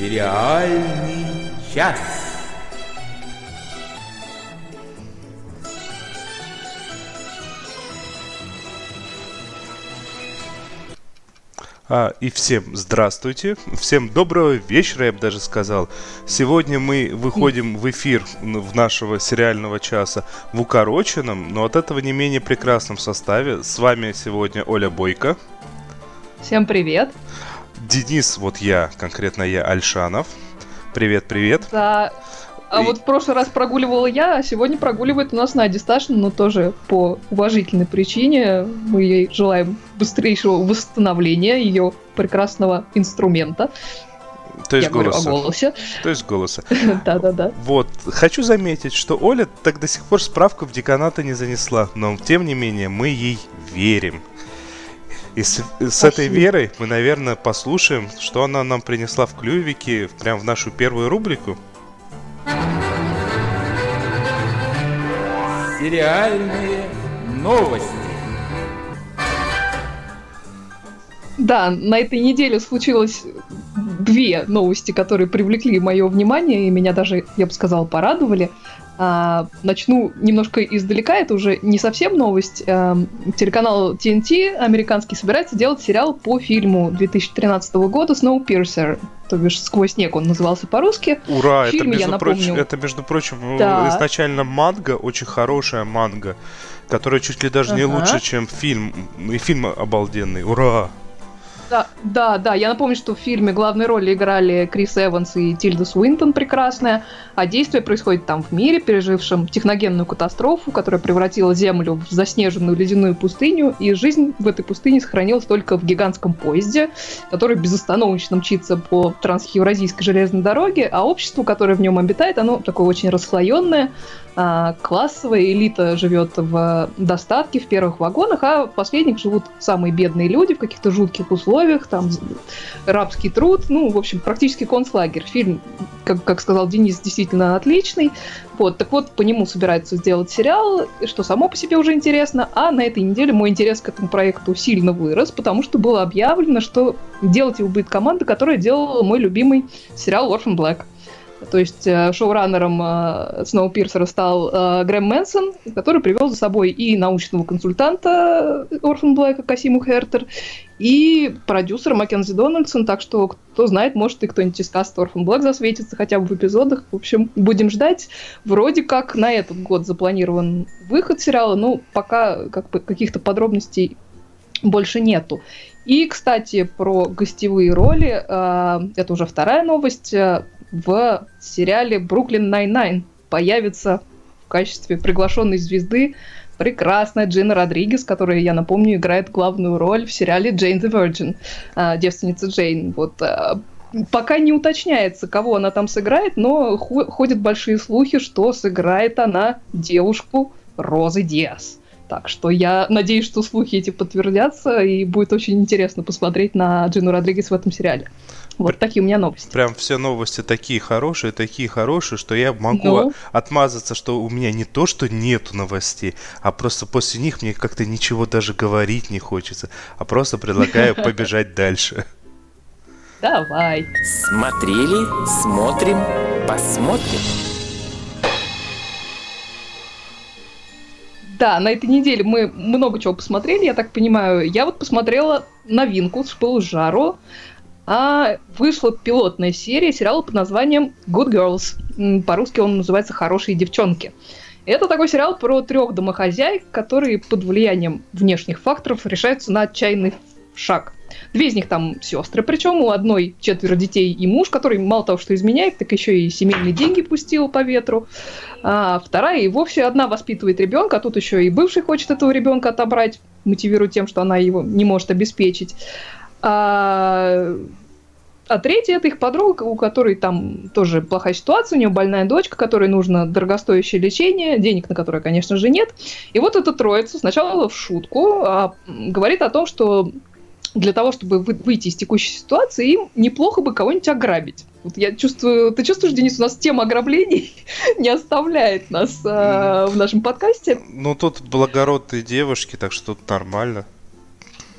Сериальный час. А, и всем здравствуйте, всем доброго вечера, я бы даже сказал. Сегодня мы выходим в эфир в нашего сериального часа в укороченном, но от этого не менее прекрасном составе. С вами сегодня Оля Бойко. Всем привет. Денис, вот я, конкретно я, Альшанов. Привет, привет. Да, а и... вот в прошлый раз прогуливала я, а сегодня прогуливает у нас Надя Сташина, но тоже по уважительной причине. Мы ей желаем быстрейшего восстановления ее прекрасного инструмента. То есть Я голоса. Говорю о голосе. То есть голоса. Да-да-да. Вот. Хочу заметить, что Оля так до сих пор справку в деканата не занесла, но тем не менее мы ей верим. И с, с этой верой мы, наверное, послушаем, что она нам принесла в клювике, прям в нашу первую рубрику. Сериальные новости. Да, на этой неделе случилось две новости, которые привлекли мое внимание и меня даже, я бы сказала, порадовали. А, начну немножко издалека, это уже не совсем новость. А, телеканал TNT американский собирается делать сериал по фильму 2013 года «Snowpiercer», то бишь «Сквозь снег» он назывался по-русски. Ура! это, между прочим, это, между прочим, да. изначально манга, очень хорошая манга, которая чуть ли даже ага. не лучше, чем фильм. И фильм обалденный. Ура! Да, да, да. Я напомню, что в фильме главные роли играли Крис Эванс и Тильда Суинтон прекрасная, а действие происходит там в мире, пережившем техногенную катастрофу, которая превратила Землю в заснеженную ледяную пустыню, и жизнь в этой пустыне сохранилась только в гигантском поезде, который безостановочно мчится по трансевразийской железной дороге, а общество, которое в нем обитает, оно такое очень расслоенное, классовая элита живет в достатке в первых вагонах, а в последних живут самые бедные люди в каких-то жутких условиях, там рабский труд, ну, в общем, практически концлагерь. Фильм, как, как сказал Денис, действительно отличный. Вот, так вот, по нему собираются сделать сериал, что само по себе уже интересно, а на этой неделе мой интерес к этому проекту сильно вырос, потому что было объявлено, что делать его будет команда, которая делала мой любимый сериал Orphan Black. То есть э, шоураннером э, Сноупирсера стал э, Грэм Мэнсон, который привел за собой и научного консультанта Орфан Блэка Касиму Хертер, и продюсера Маккензи Дональдсон, так что, кто знает, может и кто-нибудь из каста Orphan Black засветится хотя бы в эпизодах. В общем, будем ждать. Вроде как на этот год запланирован выход сериала, но пока как бы, каких-то подробностей больше нету. И, кстати, про гостевые роли, это уже вторая новость в сериале «Brooklyn Nine-Nine» появится в качестве приглашенной звезды прекрасная Джина Родригес, которая, я напомню, играет главную роль в сериале «Джейн the Virgin», а, девственница Джейн. Вот, а, пока не уточняется, кого она там сыграет, но ходят большие слухи, что сыграет она девушку Розы Диас. Так что я надеюсь, что слухи эти подтвердятся, и будет очень интересно посмотреть на Джину Родригес в этом сериале. Вот такие у меня новости. Прям все новости такие хорошие, такие хорошие, что я могу ну? отмазаться, что у меня не то, что нету новостей, а просто после них мне как-то ничего даже говорить не хочется, а просто предлагаю побежать дальше. Давай. Смотрели, смотрим, посмотрим. Да, на этой неделе мы много чего посмотрели, я так понимаю. Я вот посмотрела новинку с Жару а вышла пилотная серия сериала под названием Good Girls. По-русски он называется «Хорошие девчонки». Это такой сериал про трех домохозяек, которые под влиянием внешних факторов решаются на отчаянный шаг. Две из них там сестры, причем у одной четверо детей и муж, который мало того, что изменяет, так еще и семейные деньги пустил по ветру. А вторая и вовсе одна воспитывает ребенка, а тут еще и бывший хочет этого ребенка отобрать, мотивирует тем, что она его не может обеспечить. А а третья это их подруга, у которой там тоже плохая ситуация, у нее больная дочка, которой нужно дорогостоящее лечение, денег на которое, конечно же, нет. И вот эта троица сначала в шутку а, говорит о том, что для того, чтобы выйти из текущей ситуации, им неплохо бы кого-нибудь ограбить. Вот я чувствую, ты чувствуешь, Денис, у нас тема ограблений не оставляет нас э, в нашем подкасте. Ну, тут благородные девушки, так что тут нормально.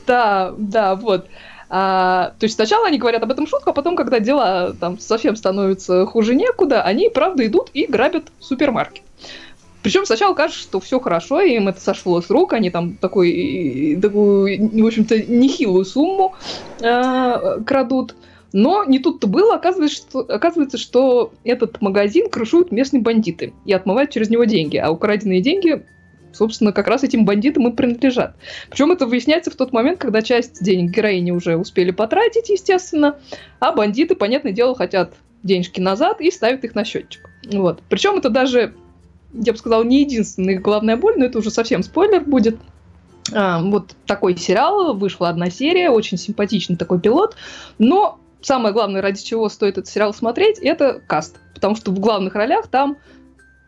Да, да, вот. А, то есть сначала они говорят об этом шутку, а потом, когда дела там совсем становятся хуже некуда, они, правда, идут и грабят супермаркет. Причем сначала кажется, что все хорошо, им это сошло с рук, они там такой, такую, в общем-то, нехилую сумму э, крадут. Но не тут-то было, оказывается что, оказывается, что этот магазин крышуют местные бандиты и отмывают через него деньги, а украденные деньги собственно, как раз этим бандитам и принадлежат. Причем это выясняется в тот момент, когда часть денег героини уже успели потратить, естественно, а бандиты, понятное дело, хотят денежки назад и ставят их на счетчик. Вот. Причем это даже я бы сказала, не единственная главная боль, но это уже совсем спойлер будет. А, вот такой сериал, вышла одна серия, очень симпатичный такой пилот, но самое главное, ради чего стоит этот сериал смотреть, это каст, потому что в главных ролях там,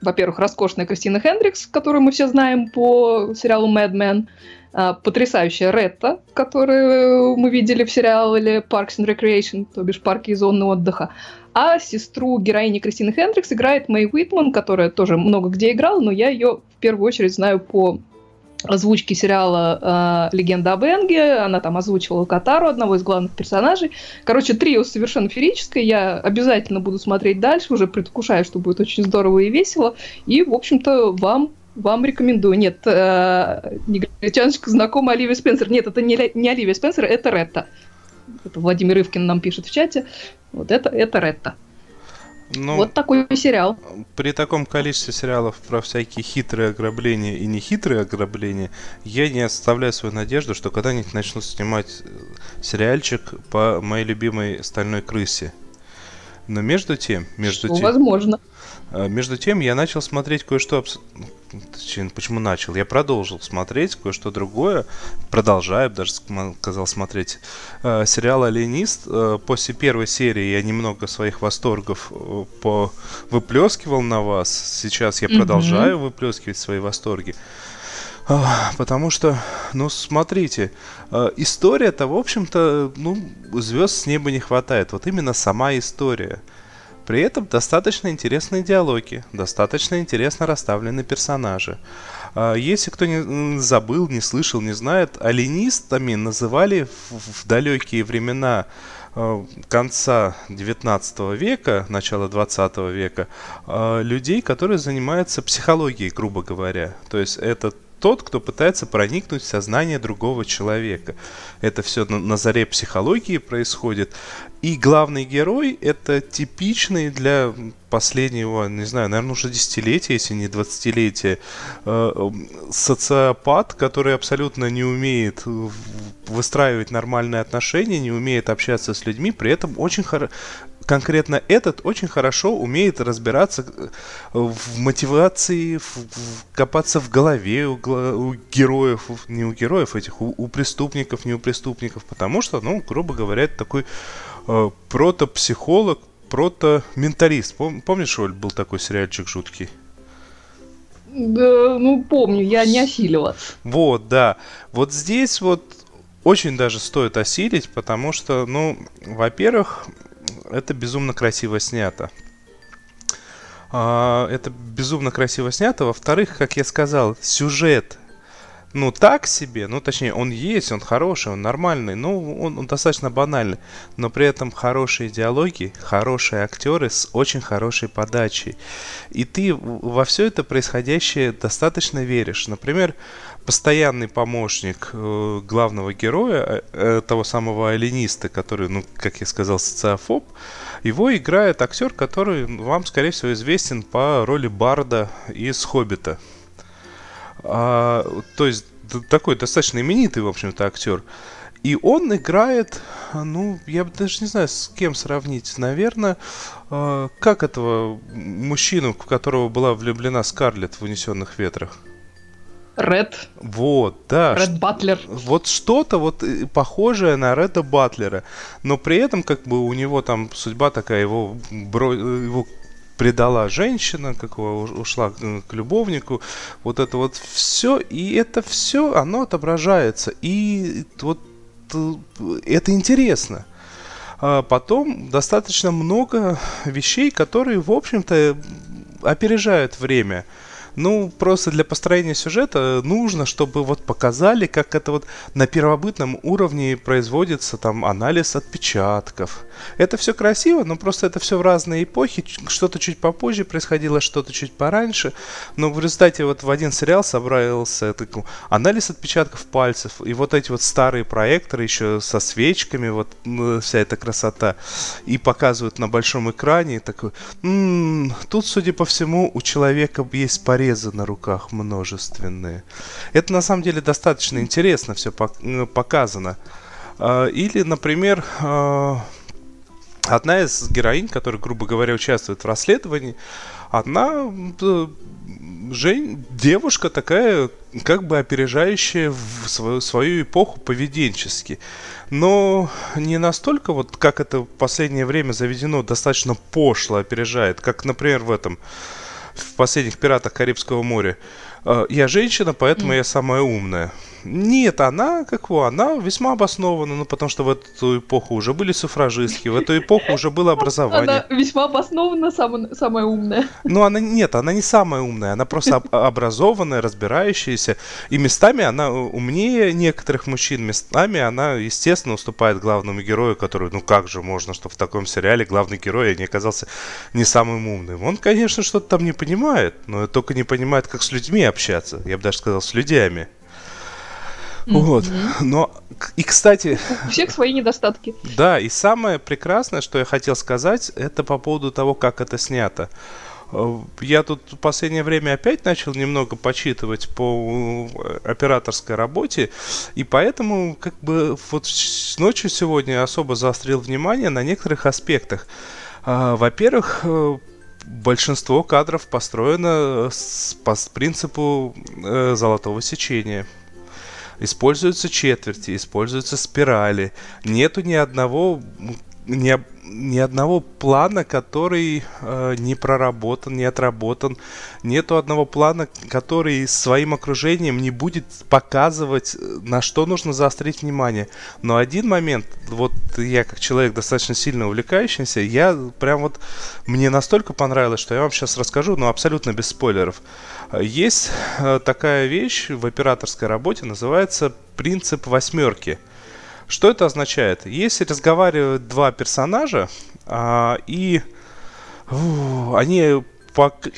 во-первых, роскошная Кристина Хендрикс, которую мы все знаем по сериалу Mad Men, а, потрясающая Ретта, которую мы видели в сериале Parks and Recreation, то бишь парки и зоны отдыха. А сестру героини Кристины Хендрикс играет Мэй Уитман, которая тоже много где играла, но я ее в первую очередь знаю по озвучке сериала э, «Легенда об Энге». Она там озвучивала Катару, одного из главных персонажей. Короче, трио совершенно феерическое. Я обязательно буду смотреть дальше, уже предвкушаю, что будет очень здорово и весело. И, в общем-то, вам вам рекомендую. Нет, э, негритяночка знакома Оливия Спенсер. Нет, это не, не Оливия Спенсер, это Ретта. Это Владимир Ивкин нам пишет в чате. Вот это, это Ретта. Ну, вот такой сериал. При таком количестве сериалов про всякие хитрые ограбления и нехитрые ограбления, я не оставляю свою надежду, что когда-нибудь начнут снимать э, сериальчик по моей любимой стальной крысе. Но между тем, между что тем... Возможно. А, между тем, я начал смотреть кое-что... Точнее, почему начал? Я продолжил смотреть кое-что другое. Продолжаю, даже сказал смотреть. Э, сериал «Алиенист». Э, после первой серии я немного своих восторгов э, по... выплескивал на вас. Сейчас я продолжаю mm-hmm. выплескивать свои восторги. Потому что, ну, смотрите, история-то, в общем-то, ну, звезд с неба не хватает. Вот именно сама история – при этом достаточно интересные диалоги, достаточно интересно расставлены персонажи. А, если кто не забыл, не слышал, не знает, алинистами называли в далекие времена а, конца 19 века, начала 20 века, а, людей, которые занимаются психологией, грубо говоря. То есть это тот, кто пытается проникнуть в сознание другого человека. Это все на, на заре психологии происходит. И главный герой это типичный для последнего, не знаю, наверное, уже десятилетия, если не двадцатилетия, э, социопат, который абсолютно не умеет выстраивать нормальные отношения, не умеет общаться с людьми, при этом очень хоро конкретно этот очень хорошо умеет разбираться э, в мотивации, в, в, копаться в голове у, у героев, не у героев этих, у, у преступников, не у преступников, потому что, ну, грубо говоря, это такой э, протопсихолог, прото-менталист. Пом, помнишь, Оль, был такой сериальчик жуткий? Да, ну, помню, я не осилила. Вот, да. Вот здесь вот очень даже стоит осилить, потому что, ну, во-первых, это безумно красиво снято. А, это безумно красиво снято. Во-вторых, как я сказал, сюжет ну, так себе, ну, точнее, он есть, он хороший, он нормальный, ну, он, он достаточно банальный, но при этом хорошие диалоги, хорошие актеры с очень хорошей подачей. И ты во все это происходящее достаточно веришь. Например, постоянный помощник э, главного героя, э, того самого алиниста, который, ну, как я сказал, социофоб, его играет актер, который вам, скорее всего, известен по роли Барда из «Хоббита». А, то есть такой достаточно именитый, в общем-то, актер. И он играет, ну, я даже не знаю, с кем сравнить. Наверное, э, как этого мужчину, в которого была влюблена Скарлетт в «Унесенных ветрах». Ред. Вот, да. Ред Батлер. Вот что-то вот э, похожее на Реда Батлера. Но при этом, как бы, у него там судьба такая, его, бро... его предала женщина, как ушла к любовнику, вот это вот все, и это все, оно отображается, и вот э, это интересно. А потом достаточно много вещей, которые, в общем-то, опережают время. Ну, просто для построения сюжета нужно, чтобы вот показали, как это вот на первобытном уровне производится там анализ отпечатков. Это все красиво, но просто это все в разные эпохи. Что-то чуть попозже происходило, что-то чуть пораньше. Но в результате вот в один сериал собрался такой анализ отпечатков пальцев. И вот эти вот старые проекторы еще со свечками, вот вся эта красота. И показывают на большом экране. И такой, м-м, тут, судя по всему, у человека есть порезы на руках множественные. Это на самом деле достаточно интересно все показано. А, или, например, а, одна из героинь, которая, грубо говоря, участвует в расследовании, она Жень, девушка такая, как бы опережающая в свою, свою эпоху поведенчески. Но не настолько, вот как это в последнее время заведено, достаточно пошло опережает, как, например, в этом, в последних «Пиратах Карибского моря». Э, я женщина, поэтому mm. я самая умная. Нет, она, как его, она весьма обоснована, ну, потому что в эту эпоху уже были суфражистки, в эту эпоху уже было образование. Она весьма обоснована, самая, самая умная. Ну, она, нет, она не самая умная, она просто образованная, разбирающаяся, и местами она умнее некоторых мужчин, местами она, естественно, уступает главному герою, который, ну, как же можно, что в таком сериале главный герой не оказался не самым умным. Он, конечно, что-то там не понимает, но только не понимает, как с людьми общаться, я бы даже сказал, с людьми. Вот. Но, и, кстати... У всех свои недостатки. Да, и самое прекрасное, что я хотел сказать, это по поводу того, как это снято. Э, я тут в последнее время опять начал немного почитывать по э, операторской работе, и поэтому как бы вот ночью сегодня особо заострил внимание на некоторых аспектах. А, во-первых, э, большинство кадров построено по принципу золотого сечения – Используются четверти, используются спирали. Нету ни одного ни, ни одного плана, который э, не проработан, не отработан. Нету одного плана, который своим окружением не будет показывать, на что нужно заострить внимание. Но один момент, вот я как человек достаточно сильно увлекающийся, я прям вот, мне настолько понравилось, что я вам сейчас расскажу, но абсолютно без спойлеров. Есть э, такая вещь в операторской работе, называется принцип восьмерки – что это означает? Если разговаривают два персонажа, а, и они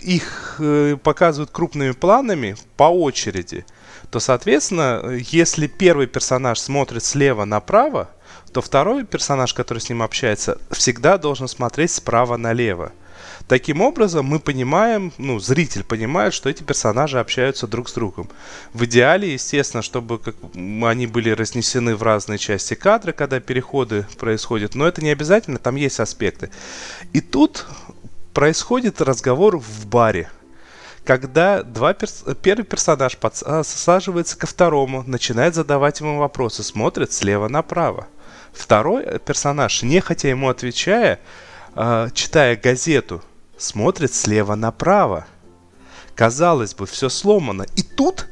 их э, показывают крупными планами по очереди, то, соответственно, если первый персонаж смотрит слева направо, то второй персонаж, который с ним общается, всегда должен смотреть справа налево. Таким образом, мы понимаем, ну, зритель понимает, что эти персонажи общаются друг с другом. В идеале, естественно, чтобы как, они были разнесены в разные части кадра, когда переходы происходят, но это не обязательно, там есть аспекты. И тут происходит разговор в баре когда два перс... первый персонаж подсаживается ко второму, начинает задавать ему вопросы, смотрит слева направо. Второй персонаж, нехотя ему отвечая, э, читая газету, смотрит слева направо. Казалось бы, все сломано. И тут,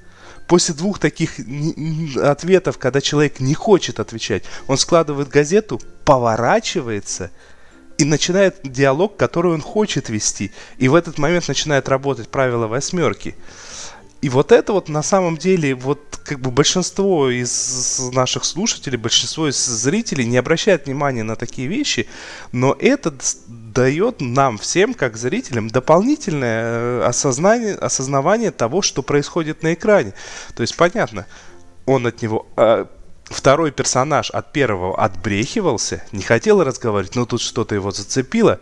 после двух таких ответов, когда человек не хочет отвечать, он складывает газету, поворачивается и начинает диалог, который он хочет вести. И в этот момент начинает работать правило восьмерки. И вот это вот на самом деле, вот как бы большинство из наших слушателей, большинство из зрителей не обращает внимания на такие вещи, но это дает нам всем, как зрителям, дополнительное э, осознание, осознавание того, что происходит на экране. То есть понятно, он от него... Э, второй персонаж от первого отбрехивался, не хотел разговаривать, но тут что-то его зацепило,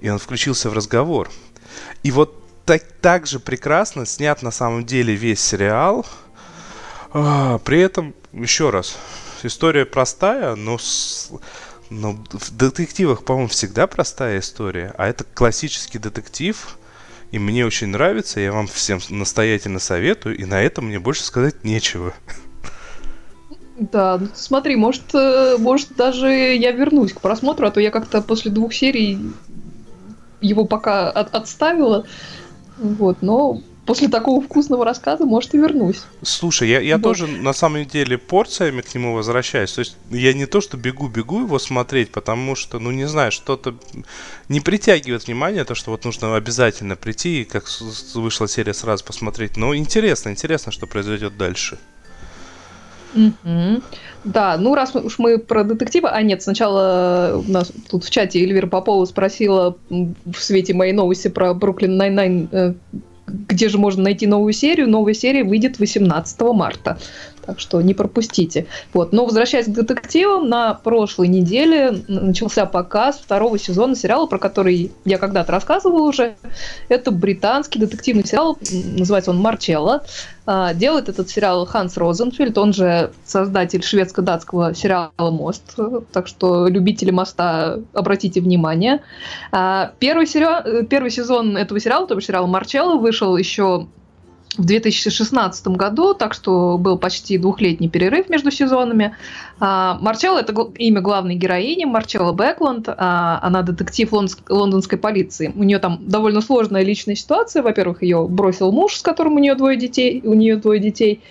и он включился в разговор. И вот так, так же прекрасно снят на самом деле весь сериал. А, при этом, еще раз, история простая, но, но в детективах, по-моему, всегда простая история. А это классический детектив, и мне очень нравится, я вам всем настоятельно советую, и на этом мне больше сказать нечего. Да, смотри, может, э, может даже я вернусь к просмотру, а то я как-то после двух серий его пока от, отставила. Вот, но после такого вкусного рассказа, может, и вернусь. Слушай, я, я вот. тоже на самом деле порциями к нему возвращаюсь. То есть я не то, что бегу-бегу его смотреть, потому что, ну не знаю, что-то не притягивает внимание, то, что вот нужно обязательно прийти, как вышла серия, сразу посмотреть. Но интересно, интересно, что произойдет дальше. Mm-hmm. Да, ну раз уж мы про детективы... А нет, сначала у нас тут в чате Эльвира Попова спросила в свете моей новости про Brooklyn Nine-Nine э, где же можно найти новую серию. Новая серия выйдет 18 марта. Так что не пропустите. Вот. Но возвращаясь к детективам, на прошлой неделе начался показ второго сезона сериала, про который я когда-то рассказывала уже. Это британский детективный сериал, называется он «Марчелло». А, делает этот сериал Ханс Розенфельд, он же создатель шведско-датского сериала «Мост». Так что любители «Моста» обратите внимание. А, первый, сериал, первый сезон этого сериала, то есть сериал «Марчелло», вышел еще в 2016 году, так что был почти двухлетний перерыв между сезонами. А, Марчелла – это имя главной героини, Марчелла Бэкланд. А, она детектив лондонской полиции. У нее там довольно сложная личная ситуация. Во-первых, ее бросил муж, с которым у нее двое детей. У нее двое детей.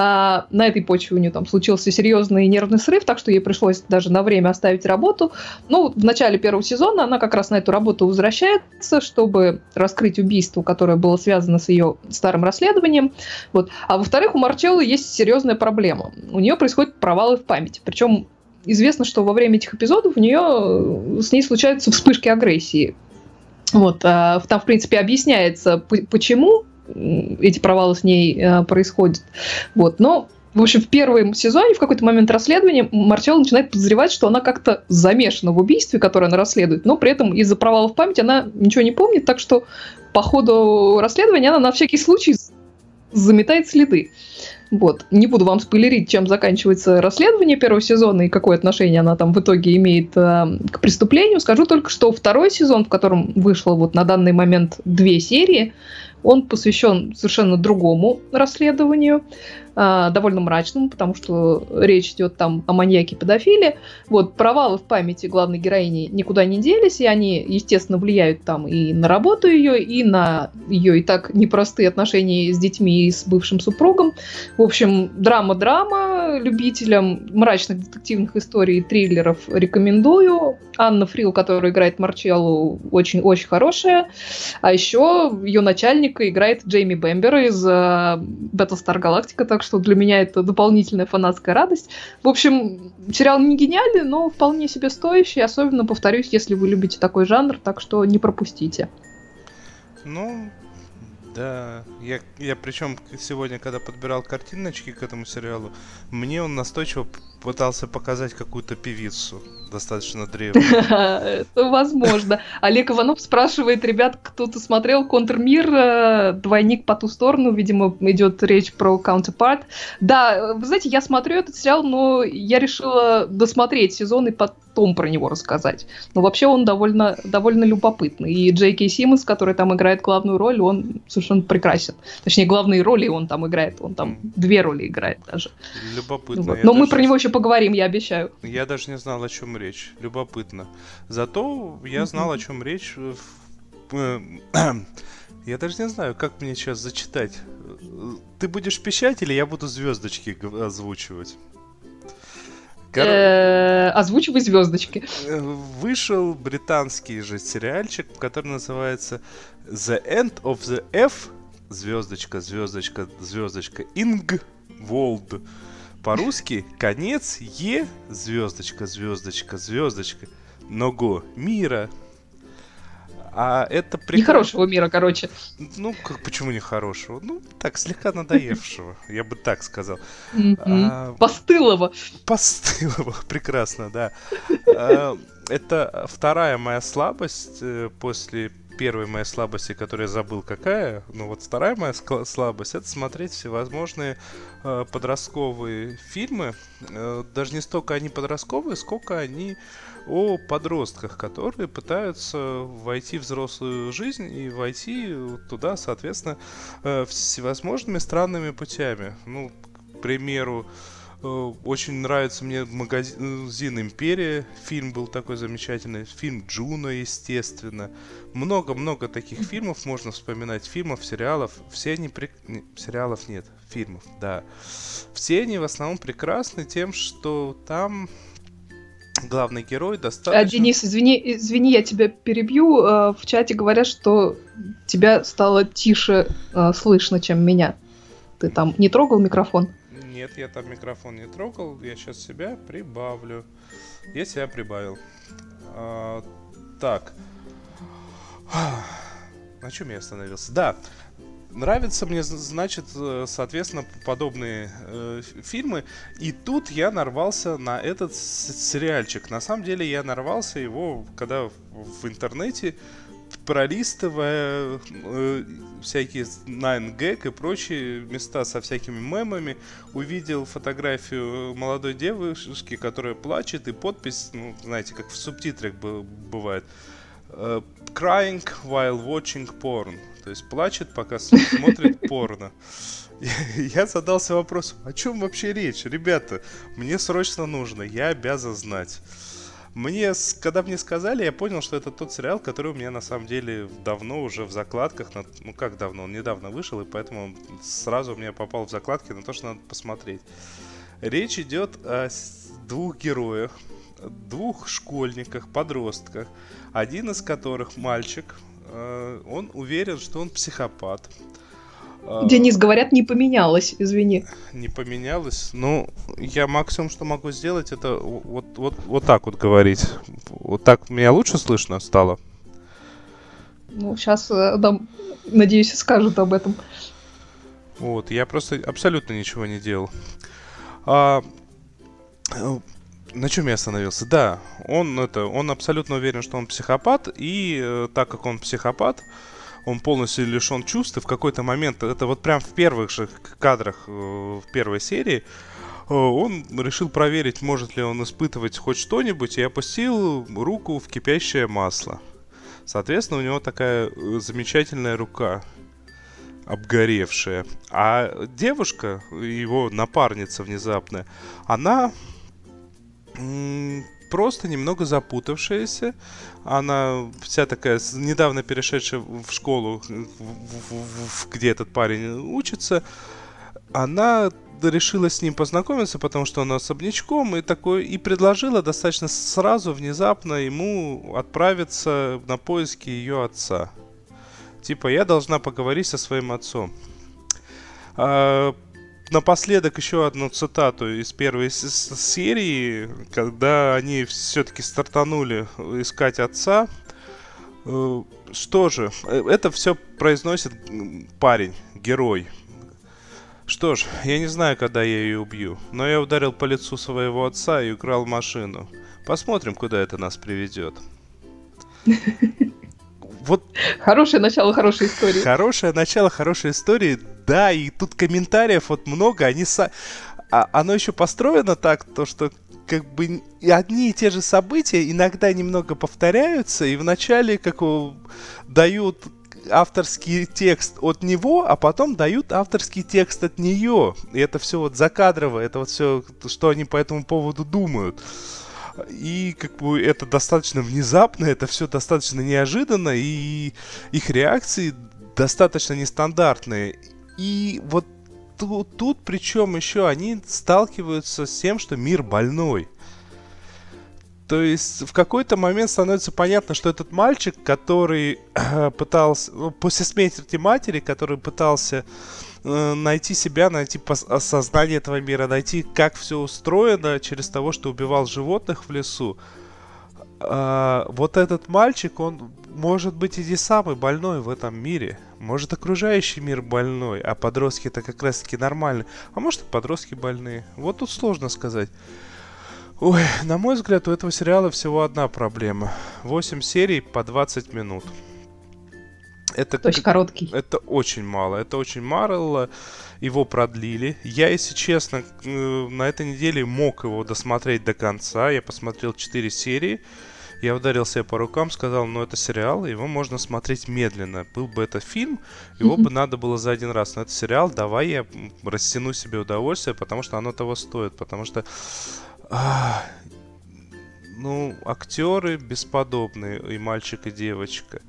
А, на этой почве у нее там случился серьезный нервный срыв, так что ей пришлось даже на время оставить работу. Ну, в начале первого сезона она как раз на эту работу возвращается, чтобы раскрыть убийство, которое было связано с ее старым расследованием. Вот. А во-вторых, у Марчеллы есть серьезная проблема. У нее происходят провалы в памяти. Причем известно, что во время этих эпизодов у нее с ней случаются вспышки агрессии. Вот, а, там, в принципе, объясняется, почему эти провалы с ней э, происходят. Вот, но в общем, в первом сезоне, в какой-то момент расследования, Марчелла начинает подозревать, что она как-то замешана в убийстве, которое она расследует, но при этом из-за провалов памяти она ничего не помнит, так что по ходу расследования она на всякий случай заметает следы. Вот. Не буду вам спойлерить, чем заканчивается расследование первого сезона и какое отношение она там в итоге имеет э, к преступлению. Скажу только, что второй сезон, в котором вышло вот на данный момент две серии, он посвящен совершенно другому расследованию. А, довольно мрачному, потому что речь идет там о маньяке-педофиле. Вот, провалы в памяти главной героини никуда не делись, и они, естественно, влияют там и на работу ее, и на ее и так непростые отношения с детьми и с бывшим супругом. В общем, драма-драма любителям мрачных детективных историй и триллеров рекомендую. Анна Фрил, которая играет Марчеллу, очень-очень хорошая. А еще ее начальника играет Джейми Бэмбер из uh, Battlestar Galactica, так что для меня это дополнительная фанатская радость. В общем, сериал не гениальный, но вполне себе стоящий, особенно, повторюсь, если вы любите такой жанр, так что не пропустите. Ну, да, я, я причем сегодня, когда подбирал картиночки к этому сериалу, мне он настойчиво пытался показать какую-то певицу, достаточно древнюю. Это возможно. Олег Иванов спрашивает, ребят, кто-то смотрел Контрмир, э, двойник по ту сторону, видимо, идет речь про Counterpart. Да, вы знаете, я смотрю этот сериал, но я решила досмотреть сезон и потом про него рассказать. Но вообще он довольно, довольно любопытный. И Джей Кей Симмонс, который там играет главную роль, он совершенно прекрасен. Точнее, главные роли он там играет, он там две роли играет даже. Любопытно. Вот. Но мы про него еще поговорим, я обещаю. Я даже не знал, о чем речь. Любопытно. Зато я знал, о чем речь. Э, я даже не знаю, как мне сейчас зачитать. Ты будешь пищать или я буду звездочки озвучивать? Э, озвучивай звездочки. Э, вышел британский же сериальчик, который называется The End of the F звездочка, звездочка, звездочка, Ing World. По-русски конец Е, звездочка, звездочка, звездочка, Ного мира. А это прекрасно. Нехорошего мира, короче. Ну, как, почему нехорошего? Ну, так, слегка надоевшего, я бы так сказал. А, постылого. Постылого, прекрасно, да. А, это вторая моя слабость э, после первой моей слабости, которую я забыл какая, ну вот вторая моя слабость, это смотреть всевозможные э, подростковые фильмы. Э, даже не столько они подростковые, сколько они о подростках, которые пытаются войти в взрослую жизнь и войти туда, соответственно, э, всевозможными странными путями. Ну, к примеру, Э, Очень нравится мне магазин Империя. Фильм был такой замечательный. Фильм Джуна, естественно. Много-много таких фильмов можно вспоминать. Фильмов, сериалов. Все они... При... Сериалов нет. Фильмов, да. Все они в основном прекрасны тем, что там главный герой достаточно... А, Денис, извини, извини, я тебя перебью. Э, В чате говорят, что тебя стало тише э, слышно, чем меня. Ты там не трогал микрофон? Нет, я там микрофон не трогал. Я сейчас себя прибавлю. Я себя прибавил. А, так. На чем я остановился? Да. Нравятся мне, значит, э, соответственно, подобные э, фильмы. И тут я нарвался на этот сериальчик. На самом деле я нарвался его, когда в, интернете пролистывая э, всякие 9gag и прочие места со всякими мемами, увидел фотографию молодой девушки, которая плачет, и подпись, ну, знаете, как в субтитрах бы- бывает, э, crying while watching porn. То есть плачет, пока смотрит порно. Я задался вопросом, о чем вообще речь? Ребята, мне срочно нужно, я обязан знать. Мне, когда мне сказали, я понял, что это тот сериал, который у меня на самом деле давно уже в закладках, на- ну как давно, он недавно вышел, и поэтому он сразу у меня попал в закладки на то, что надо посмотреть. Речь идет о двух героях, двух школьниках, подростках, один из которых мальчик, он уверен, что он психопат. Э, Денис, говорят, не поменялось, извини. не поменялось. Ну, я максимум, что могу сделать, это вот, вот, вот так вот говорить. Вот так меня лучше слышно стало. Ну, сейчас нам, надеюсь, скажут об этом. Вот, я просто абсолютно ничего не делал. А, э, на чем я остановился? Да, он это, он абсолютно уверен, что он психопат, и э, так как он психопат, он полностью лишен чувств, и в какой-то момент, это вот прям в первых же кадрах э, в первой серии, э, он решил проверить, может ли он испытывать хоть что-нибудь, и опустил руку в кипящее масло. Соответственно, у него такая э, замечательная рука, обгоревшая. А девушка, его напарница внезапная, она просто немного запутавшаяся. Она вся такая, недавно перешедшая в школу, где этот парень учится. Она решила с ним познакомиться, потому что он особнячком, и такой, и предложила достаточно сразу, внезапно ему отправиться на поиски ее отца. Типа, я должна поговорить со своим отцом. А, напоследок еще одну цитату из первой серии, когда они все-таки стартанули искать отца. Э, Что же, э, это все произносит парень, герой. Что ж, я не знаю, когда я ее убью, но я ударил по лицу своего отца и украл машину. Посмотрим, куда это нас приведет. Вот Хорошее начало хорошей истории. Хорошее начало хорошей истории, да, и тут комментариев вот много, они са... а, оно еще построено так, то что как бы одни и те же события иногда немного повторяются, и вначале как у- дают авторский текст от него, а потом дают авторский текст от нее. И это все вот закадрово, это вот все, что они по этому поводу думают. И как бы это достаточно внезапно, это все достаточно неожиданно, и их реакции достаточно нестандартные. И вот тут, тут причем еще они сталкиваются с тем, что мир больной. То есть в какой-то момент становится понятно, что этот мальчик, который э, пытался, ну, после смерти матери, который пытался э, найти себя, найти осознание этого мира, найти, как все устроено через того, что убивал животных в лесу. А, вот этот мальчик, он может быть и не самый больной в этом мире. Может окружающий мир больной, а подростки это как раз таки нормально. А может и подростки больные. Вот тут сложно сказать. Ой, на мой взгляд, у этого сериала всего одна проблема. 8 серий по 20 минут. Это Очень как- короткий. это очень мало. Это очень мало. Его продлили. Я, если честно, э, на этой неделе мог его досмотреть до конца. Я посмотрел 4 серии. Я ударил себя по рукам, сказал, ну это сериал, его можно смотреть медленно. Был бы это фильм, его бы надо было за один раз. Но это сериал, давай я растяну себе удовольствие, потому что оно того стоит. Потому что ну, актеры бесподобные, и мальчик, и девочка.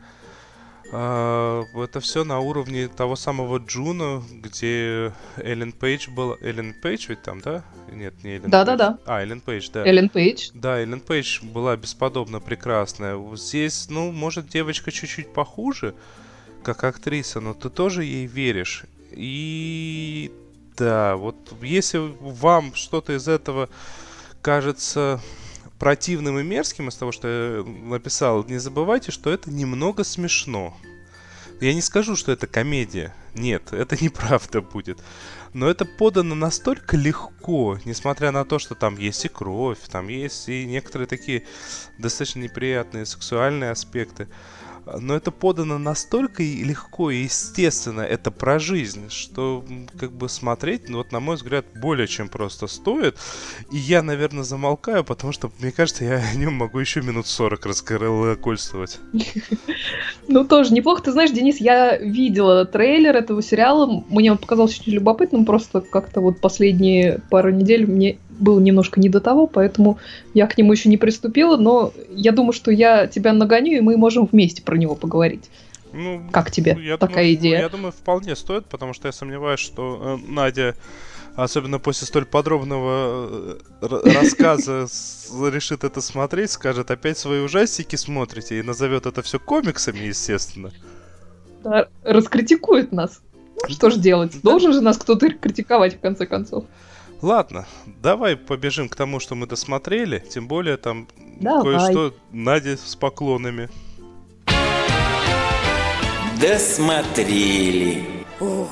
А, это все на уровне того самого Джуно, где Эллен Пейдж была... Эллен Пейдж ведь там, да? Нет, не Эллен Да, да, да. А, Эллен Пейдж, да. Эллен Пейдж. Да, Эллен Пейдж была бесподобно прекрасная. Здесь, ну, может, девочка чуть-чуть похуже, как актриса, но ты тоже ей веришь. И да, вот если вам что-то из этого кажется противным и мерзким из того, что я написал, не забывайте, что это немного смешно. Я не скажу, что это комедия. Нет, это неправда будет. Но это подано настолько легко, несмотря на то, что там есть и кровь, там есть и некоторые такие достаточно неприятные сексуальные аспекты но это подано настолько легко и естественно, это про жизнь, что как бы смотреть, ну вот на мой взгляд, более чем просто стоит. И я, наверное, замолкаю, потому что, мне кажется, я о нем могу еще минут 40 раскольствовать. Ну, тоже неплохо. Ты знаешь, Денис, я видела трейлер этого сериала, мне он показался очень любопытным, просто как-то вот последние пару недель мне было немножко не до того, поэтому я к нему еще не приступила, но я думаю, что я тебя нагоню, и мы можем вместе про него поговорить. Ну, как тебе я такая думаю, идея? Я думаю, вполне стоит, потому что я сомневаюсь, что э, Надя, особенно после столь подробного э, рассказа, решит это смотреть, скажет, опять свои ужастики смотрите, и назовет это все комиксами, естественно. Да, раскритикует нас. Что же делать? Должен же нас кто-то критиковать, в конце концов. Ладно, давай побежим к тому, что мы досмотрели. Тем более там давай. кое-что Надя с поклонами. Досмотрели. Ух.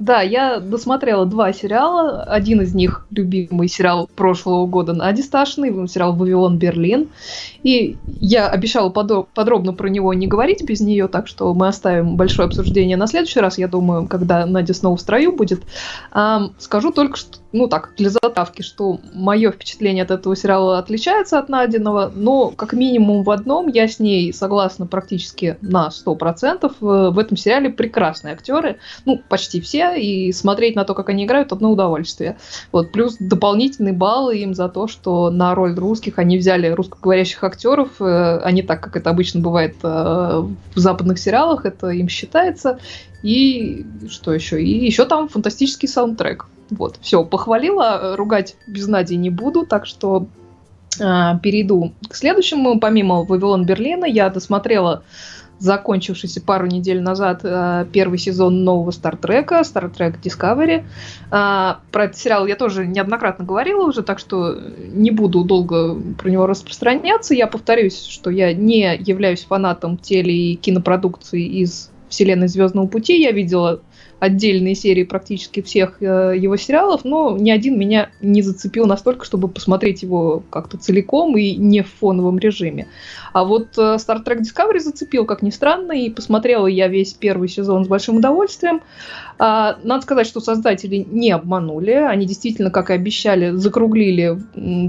Да, я досмотрела два сериала. Один из них любимый сериал прошлого года Нади Сташиной, сериал «Вавилон Берлин». И я обещала подробно про него не говорить без нее, так что мы оставим большое обсуждение на следующий раз, я думаю, когда Надя снова в строю будет. А, скажу только, что ну так, для затавки, что мое впечатление от этого сериала отличается от Надиного, но как минимум в одном я с ней согласна практически на 100%. В этом сериале прекрасные актеры, ну, почти все, и смотреть на то, как они играют, одно удовольствие. Вот, плюс дополнительный балл им за то, что на роль русских они взяли русскоговорящих актеров, а не так, как это обычно бывает э, в западных сериалах, это им считается. И что еще? И еще там фантастический саундтрек. Вот, все, похвалила, ругать без Нади не буду, так что э, перейду к следующему. Помимо «Вавилон Берлина» я досмотрела закончившийся пару недель назад э, первый сезон нового Стартрека, Trek Discovery. Э, про этот сериал я тоже неоднократно говорила уже, так что не буду долго про него распространяться. Я повторюсь, что я не являюсь фанатом теле- и кинопродукции из вселенной Звездного пути. Я видела отдельные серии практически всех э, его сериалов, но ни один меня не зацепил настолько, чтобы посмотреть его как-то целиком и не в фоновом режиме. А вот э, Star Trek Discovery зацепил, как ни странно, и посмотрела я весь первый сезон с большим удовольствием. А, надо сказать, что создатели не обманули. Они действительно, как и обещали, закруглили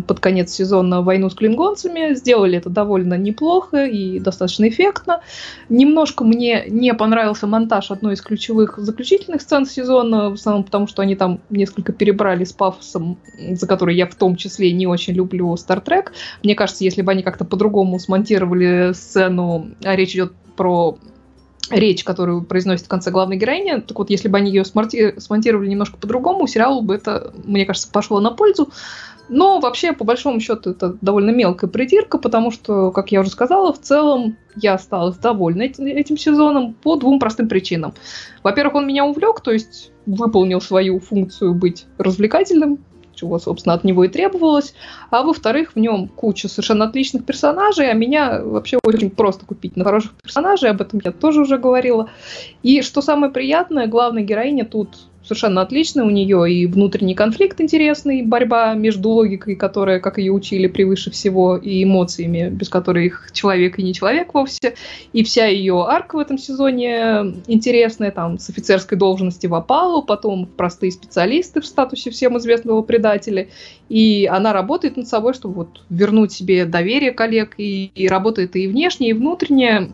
под конец сезона войну с клингонцами. Сделали это довольно неплохо и достаточно эффектно. Немножко мне не понравился монтаж одной из ключевых заключительных сцен сезона, в основном потому, что они там несколько перебрали с пафосом, за который я в том числе не очень люблю Star Trek. Мне кажется, если бы они как-то по-другому смонтировали сцену, а речь идет про речь, которую произносит в конце главной героини. Так вот, если бы они ее смонтировали немножко по-другому, сериалу бы это, мне кажется, пошло на пользу. Но вообще, по большому счету, это довольно мелкая придирка, потому что, как я уже сказала, в целом я осталась довольна этим, этим сезоном по двум простым причинам. Во-первых, он меня увлек, то есть выполнил свою функцию быть развлекательным, чего, собственно, от него и требовалось. А во-вторых, в нем куча совершенно отличных персонажей, а меня вообще очень просто купить на хороших персонажей, об этом я тоже уже говорила. И что самое приятное, главная героиня тут совершенно отличная. У нее и внутренний конфликт интересный, борьба между логикой, которая, как ее учили, превыше всего, и эмоциями, без которых человек и не человек вовсе. И вся ее арка в этом сезоне интересная, там, с офицерской должности в опалу, потом простые специалисты в статусе всем известного предателя. И она работает над собой, чтобы вот вернуть себе доверие коллег, и, и работает и внешне, и внутренне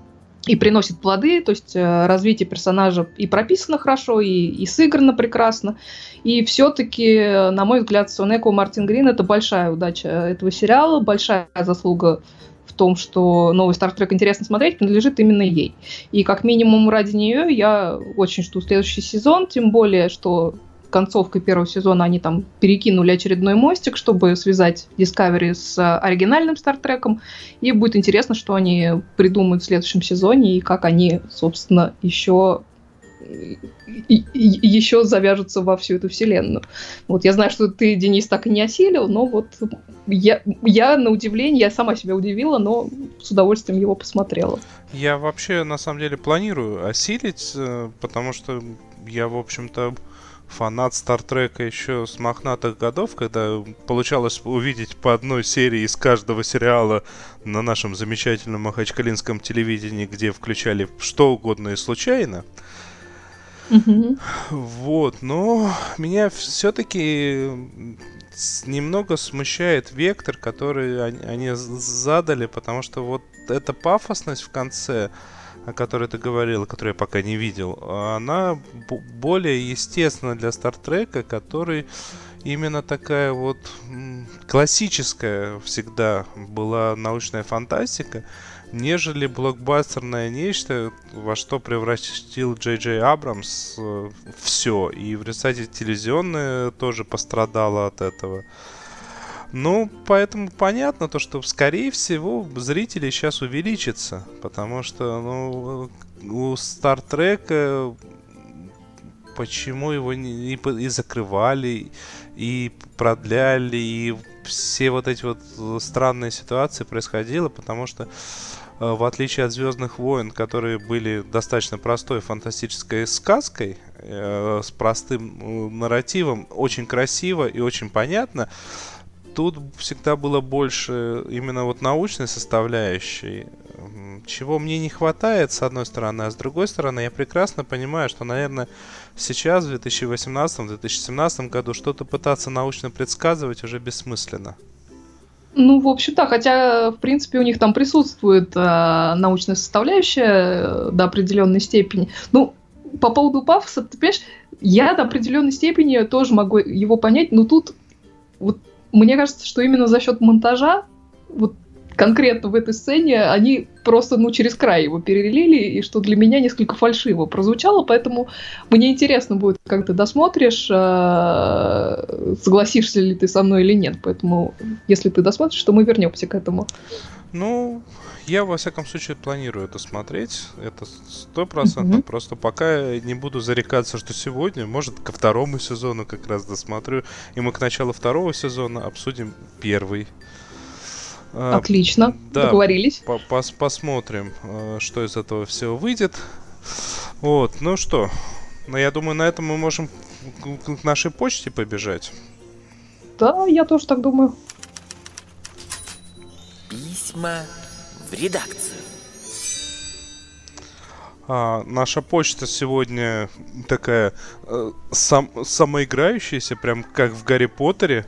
и приносит плоды, то есть э, развитие персонажа и прописано хорошо, и, и сыграно прекрасно. И все-таки, на мой взгляд, Сонеко Мартин Грин это большая удача этого сериала, большая заслуга в том, что новый Trek интересно смотреть, принадлежит именно ей. И как минимум ради нее я очень жду следующий сезон, тем более, что концовкой первого сезона они там перекинули очередной мостик, чтобы связать Discovery с э, оригинальным Стартреком. И будет интересно, что они придумают в следующем сезоне и как они, собственно, еще и, и, еще завяжутся во всю эту вселенную. Вот я знаю, что ты, Денис, так и не осилил, но вот я, я на удивление, я сама себя удивила, но с удовольствием его посмотрела. Я вообще, на самом деле, планирую осилить, э, потому что я, в общем-то, фанат Стартрека еще с мохнатых годов, когда получалось увидеть по одной серии из каждого сериала на нашем замечательном махачкалинском телевидении, где включали что угодно и случайно. Вот, но меня все-таки немного смущает вектор, который они задали, потому что вот эта пафосность в конце, о которой ты говорил, которую я пока не видел, она более естественна для Стартрека, который именно такая вот классическая всегда была научная фантастика, нежели блокбастерное нечто, во что превратил Джей Джей Абрамс э, все. И в результате телевизионное тоже пострадало от этого. Ну, поэтому понятно то, что, скорее всего, зрители сейчас увеличатся, потому что, ну, у Стартрека почему его не, и, закрывали, и продляли, и все вот эти вот странные ситуации происходило, потому что э, в отличие от Звездных войн, которые были достаточно простой фантастической сказкой, э, с простым э, нарративом, очень красиво и очень понятно, тут всегда было больше именно вот научной составляющей, чего мне не хватает, с одной стороны, а с другой стороны, я прекрасно понимаю, что, наверное, сейчас, в 2018-2017 году, что-то пытаться научно предсказывать уже бессмысленно. Ну, в общем, да, хотя, в принципе, у них там присутствует э, научная составляющая э, до определенной степени. Ну, по поводу пафоса, ты понимаешь, я до определенной степени тоже могу его понять, но тут вот мне кажется, что именно за счет монтажа, вот конкретно в этой сцене, они просто, ну, через край его перелили, и что для меня несколько фальшиво прозвучало, поэтому мне интересно будет, как ты досмотришь, э, согласишься ли ты со мной или нет. Поэтому, если ты досмотришь, то мы вернемся к этому. Ну, я, во всяком случае, планирую это смотреть. Это сто процентов. Mm-hmm. Просто пока не буду зарекаться, что сегодня, может, ко второму сезону как раз досмотрю. И мы к началу второго сезона обсудим первый. А, Отлично, да, договорились. По -пос Посмотрим, э, что из этого всего выйдет. Вот, ну что, ну я думаю, на этом мы можем к нашей почте побежать. Да, я тоже так думаю. Письма в редакцию. А, наша почта сегодня такая э, сам, самоиграющаяся, прям как в Гарри Поттере.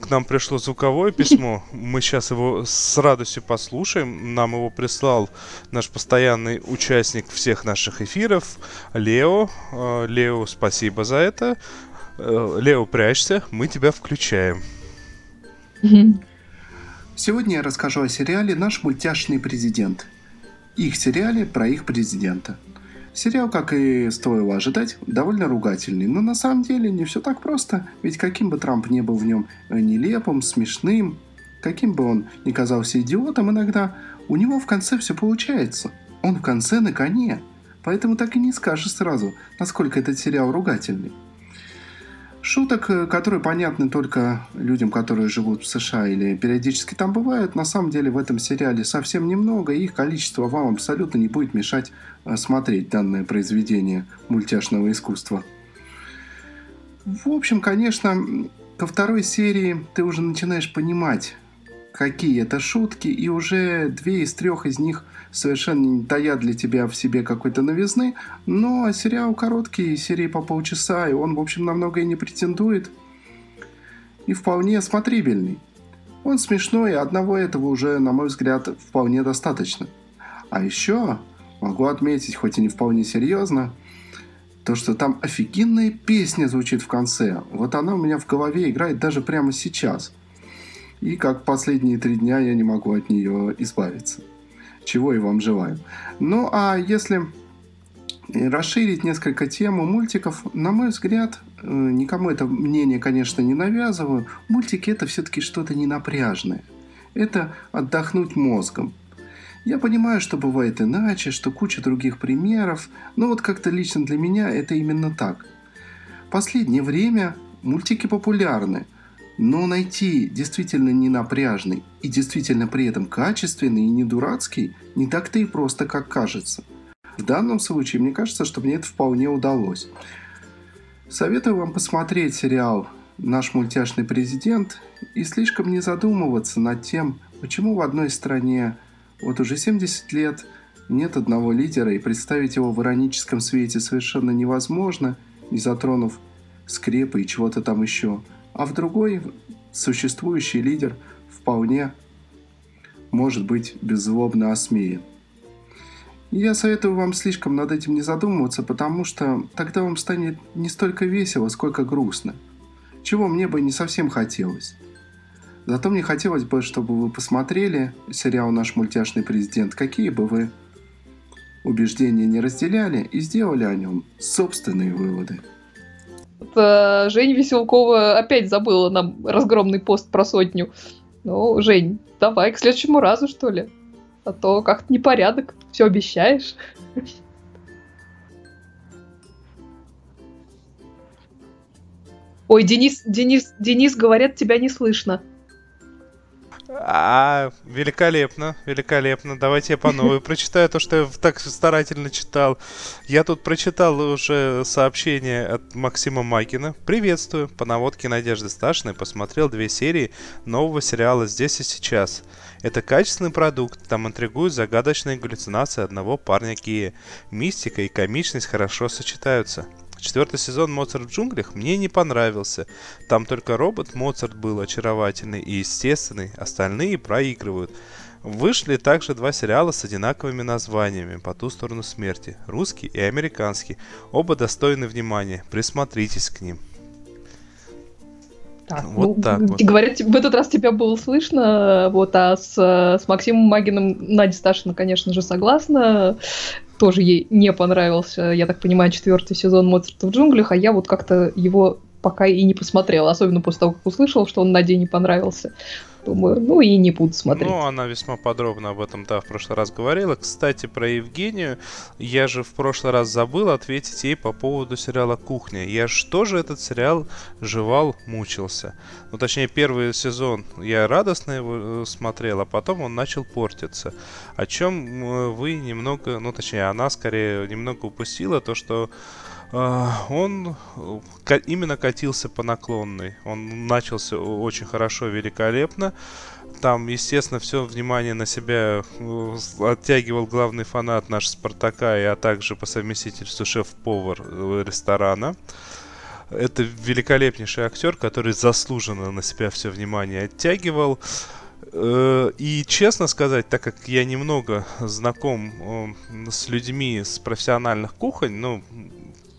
К нам пришло звуковое письмо. Мы сейчас его с радостью послушаем. Нам его прислал наш постоянный участник всех наших эфиров, Лео. Э, Лео, спасибо за это. Э, Лео, прячься, мы тебя включаем. Сегодня я расскажу о сериале «Наш мультяшный президент». Их сериале про их президента. Сериал, как и стоило ожидать, довольно ругательный, но на самом деле не все так просто, ведь каким бы Трамп не был в нем нелепым, смешным, каким бы он ни казался идиотом иногда, у него в конце все получается. Он в конце на коне. Поэтому так и не скажешь сразу, насколько этот сериал ругательный. Шуток, э, которые понятны только людям, которые живут в США или периодически там бывают, на самом деле в этом сериале совсем немного, и их количество вам абсолютно не будет мешать э, смотреть данное произведение мультяшного искусства. В общем, конечно, ко второй серии ты уже начинаешь понимать, какие это шутки, и уже две из трех из них совершенно не таят для тебя в себе какой-то новизны, но сериал короткий, серии по полчаса, и он, в общем, на многое не претендует, и вполне смотрибельный. Он смешной, и одного этого уже, на мой взгляд, вполне достаточно. А еще могу отметить, хоть и не вполне серьезно, то, что там офигенная песня звучит в конце. Вот она у меня в голове играет даже прямо сейчас. И как последние три дня я не могу от нее избавиться. Чего и вам желаю. Ну а если расширить несколько тему мультиков, на мой взгляд, э, никому это мнение, конечно, не навязываю, мультики это все-таки что-то ненапряжное. Это отдохнуть мозгом. Я понимаю, что бывает иначе, что куча других примеров, но вот как-то лично для меня это именно так. Последнее время мультики популярны, но найти действительно не напряжный и действительно при этом качественный и не дурацкий не так-то и просто, как кажется. В данном случае, мне кажется, что мне это вполне удалось. Советую вам посмотреть сериал «Наш мультяшный президент» и слишком не задумываться над тем, почему в одной стране вот уже 70 лет нет одного лидера, и представить его в ироническом свете совершенно невозможно, не затронув скрепы и чего-то там еще. А в другой существующий лидер вполне может быть беззлобно осмеян. Я советую вам слишком над этим не задумываться, потому что тогда вам станет не столько весело, сколько грустно. Чего мне бы не совсем хотелось. Зато мне хотелось бы, чтобы вы посмотрели сериал «Наш мультяшный президент», какие бы вы убеждения не разделяли, и сделали о нем собственные выводы. Это Женя Веселкова опять забыла нам разгромный пост про сотню. Ну, Жень, давай к следующему разу, что ли. А то как-то непорядок, все обещаешь. Ой, Денис, Денис, Денис, говорят, тебя не слышно. А, великолепно, великолепно. Давайте я по новой прочитаю то, что я так старательно читал. Я тут прочитал уже сообщение от Максима Макина. Приветствую. По наводке Надежды Сташиной посмотрел две серии нового сериала «Здесь и сейчас». Это качественный продукт, там интригуют загадочные галлюцинации одного парня Кия. Мистика и комичность хорошо сочетаются. Четвертый сезон «Моцарт в джунглях» мне не понравился. Там только робот Моцарт был очаровательный и естественный, остальные проигрывают. Вышли также два сериала с одинаковыми названиями «По ту сторону смерти» – русский и американский. Оба достойны внимания, присмотритесь к ним. Так, вот ну, так вот. Говорят, в этот раз тебя было слышно, вот, а с, с Максимом Магиным Надя Сташина, конечно же, согласна. Тоже ей не понравился, я так понимаю, четвертый сезон Моцарта в джунглях, а я вот как-то его пока и не посмотрела, особенно после того, как услышала, что он Наде не понравился. Думаю, ну и не буду смотреть. Ну, она весьма подробно об этом, да, в прошлый раз говорила. Кстати, про Евгению. Я же в прошлый раз забыл ответить ей по поводу сериала «Кухня». Я же тоже этот сериал жевал, мучился. Ну, точнее, первый сезон я радостно его э, смотрел, а потом он начал портиться. О чем э, вы немного, ну, точнее, она скорее немного упустила, то, что он именно катился по наклонной. Он начался очень хорошо, великолепно. Там, естественно, все внимание на себя э, оттягивал главный фанат наш Спартака, а также по совместительству шеф-повар э, ресторана. Это великолепнейший актер, который заслуженно на себя все внимание оттягивал. Э, и честно сказать, так как я немного знаком с людьми с профессиональных кухонь, ну,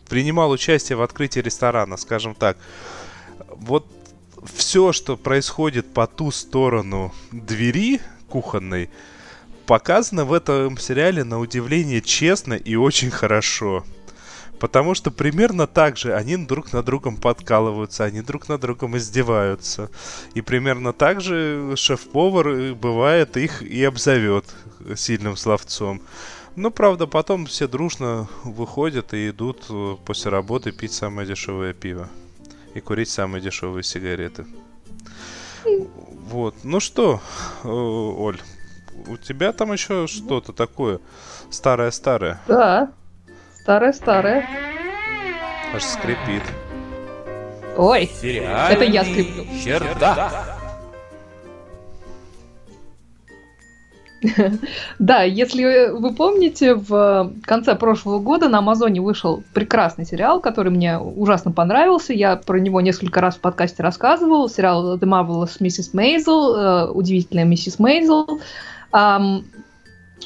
принимал участие в открытии ресторана, скажем так. Вот все, что происходит по ту сторону двери кухонной, показано в этом сериале на удивление честно и очень хорошо. Потому что примерно так же они друг на другом подкалываются, они друг на другом издеваются. И примерно так же шеф-повар э, бывает их и обзовет сильным словцом. Ну, правда, потом все дружно выходят и идут э, после работы пить самое дешевое пиво. И курить самые дешевые сигареты. Вот. Ну что, э, Оль, у тебя там еще что-то такое старое-старое? Да, старое-старое. Аж скрипит. Ой, Сериальный это я скриплю. Чердак. Да, если вы помните, в конце прошлого года на Амазоне вышел прекрасный сериал, который мне ужасно понравился. Я про него несколько раз в подкасте рассказывал. Сериал The Marvelous Mrs. Maisel, э, удивительная миссис Мейзел.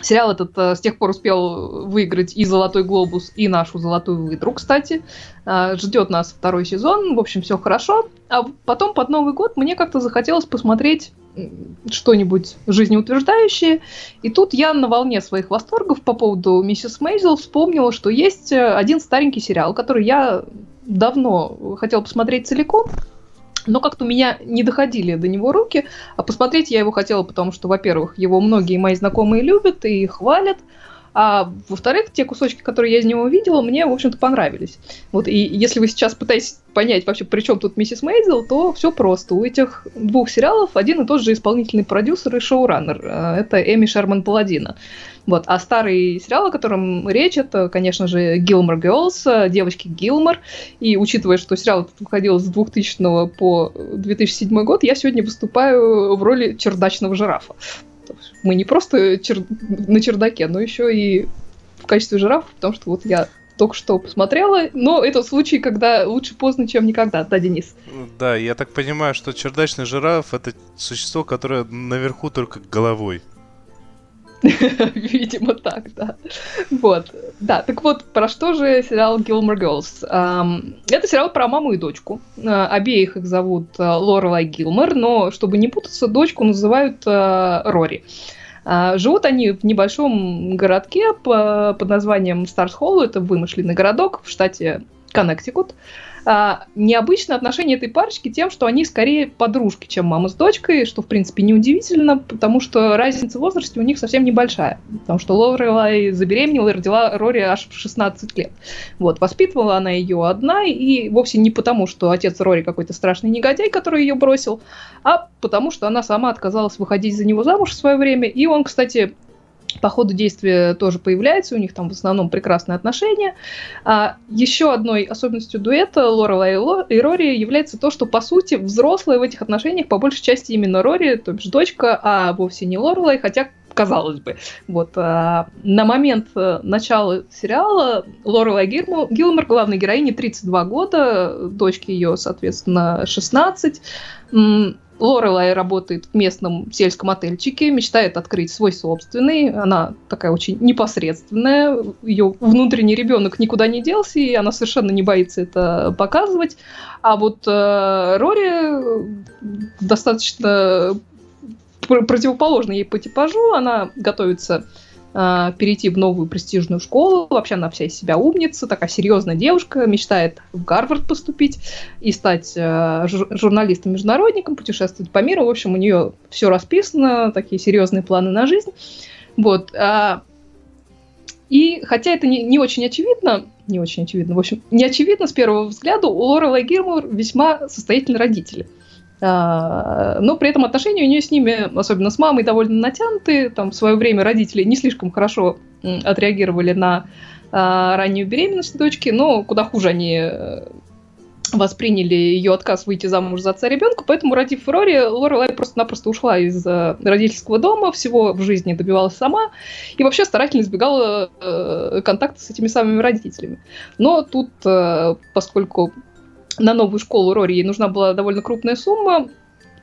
Сериал этот э, с тех пор успел выиграть и «Золотой глобус», и нашу «Золотую выдру», кстати. Э, ждет нас второй сезон, в общем, все хорошо. А потом под Новый год мне как-то захотелось посмотреть что-нибудь жизнеутверждающее. И тут я на волне своих восторгов по поводу миссис Мейзел вспомнила, что есть э, один старенький сериал, который я давно хотела посмотреть целиком, но как-то у меня не доходили до него руки, а посмотреть я его хотела, потому что, во-первых, его многие мои знакомые любят и хвалят, а во-вторых, те кусочки, которые я из него видела, мне, в общем-то, понравились. Вот, и если вы сейчас пытаетесь понять вообще, при чем тут миссис Мейзел, то все просто. У этих двух сериалов один и тот же исполнительный продюсер и шоураннер. А, это Эми Шерман Паладина. Вот. А старый сериал, о котором речь, это, конечно же, Гилмор Girls, девочки Гилмор. И учитывая, что сериал выходил с 2000 по 2007 год, я сегодня выступаю в роли чердачного жирафа. Мы не просто чер... на чердаке, но еще и в качестве жирафа, потому что вот я только что посмотрела, но это случай, когда лучше поздно, чем никогда, да, Денис? Да, я так понимаю, что чердачный жираф это существо, которое наверху только головой. Видимо, так, да. Вот. Да, так вот, про что же сериал Gilmore Girls? Это сериал про маму и дочку. А, обеих их зовут а, Лорелай Гилмор, но, чтобы не путаться, дочку называют а, Рори. Живут они в небольшом городке под названием Старс Холл, это вымышленный городок в штате Коннектикут. А, необычно отношение этой парочки тем, что они скорее подружки, чем мама с дочкой, что, в принципе, неудивительно, потому что разница в возрасте у них совсем небольшая. Потому что Лорелай забеременела и родила Рори аж в 16 лет. Вот, воспитывала она ее одна, и вовсе не потому, что отец Рори какой-то страшный негодяй, который ее бросил, а потому что она сама отказалась выходить за него замуж в свое время, и он, кстати, по ходу действия тоже появляется, у них там в основном прекрасные отношения. А еще одной особенностью дуэта Лорела и Рори является то, что, по сути, взрослые в этих отношениях по большей части именно Рори, то бишь дочка, а вовсе не Лорелай, хотя казалось бы. Вот, а, на момент э, начала сериала Лорелай Гилмор, главной героине, 32 года, дочке ее, соответственно, 16. Лорелай работает в местном сельском отельчике, мечтает открыть свой собственный. Она такая очень непосредственная. Ее внутренний ребенок никуда не делся, и она совершенно не боится это показывать. А вот э, Рори достаточно противоположна ей по типажу. Она готовится э, перейти в новую престижную школу. Вообще она вся из себя умница, такая серьезная девушка, мечтает в Гарвард поступить и стать э, журналистом-международником, путешествовать по миру. В общем, у нее все расписано, такие серьезные планы на жизнь. Вот. А, и хотя это не, не очень очевидно, не очень очевидно, в общем, не очевидно с первого взгляда, у Лорелай Гирмур весьма состоятельные родители – а, но при этом отношения у нее с ними, особенно с мамой, довольно натянутые. Там в свое время родители не слишком хорошо отреагировали на а, раннюю беременность дочки, но куда хуже они э, восприняли ее отказ выйти замуж за отца ребенка, поэтому, родив Рори, Лорелай просто-напросто ушла из э, родительского дома, всего в жизни добивалась сама и вообще старательно избегала э, контакта с этими самыми родителями. Но тут, э, поскольку на новую школу Рори ей нужна была довольно крупная сумма,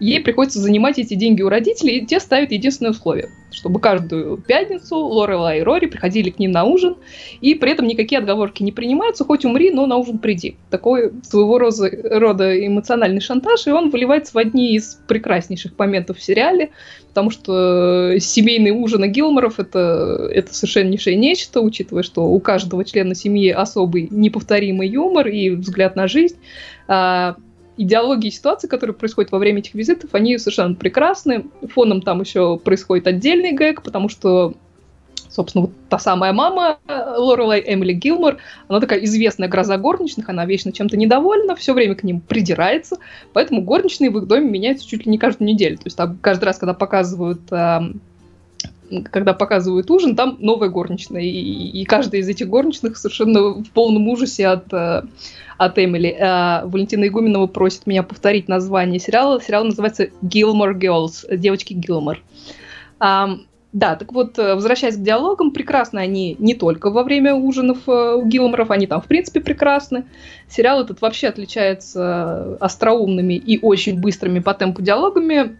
ей приходится занимать эти деньги у родителей, и те ставят единственное условие, чтобы каждую пятницу Лорела и Рори приходили к ним на ужин, и при этом никакие отговорки не принимаются, хоть умри, но на ужин приди. Такой своего рода, эмоциональный шантаж, и он выливается в одни из прекраснейших моментов в сериале, потому что семейный ужин Гилморов это, это совершеннейшее нечто, учитывая, что у каждого члена семьи особый неповторимый юмор и взгляд на жизнь. А, идеологии ситуации, которые происходят во время этих визитов, они совершенно прекрасны. Фоном там еще происходит отдельный гэг, потому что собственно, вот та самая мама Лорелай Эмили Гилмор, она такая известная гроза горничных, она вечно чем-то недовольна, все время к ним придирается, поэтому горничные в их доме меняются чуть ли не каждую неделю. То есть там каждый раз, когда показывают э, когда показывают ужин, там новая горничная, и, и каждая из этих горничных совершенно в полном ужасе от, э, от Эмили. А Валентина Игуменова просит меня повторить название сериала. Сериал называется Gilmore Girls, девочки Гилмор. Да, так вот, э, возвращаясь к диалогам, прекрасны они не только во время ужинов у Гилморов, они там, в принципе, прекрасны. Сериал этот вообще отличается остроумными и очень быстрыми по темпу диалогами.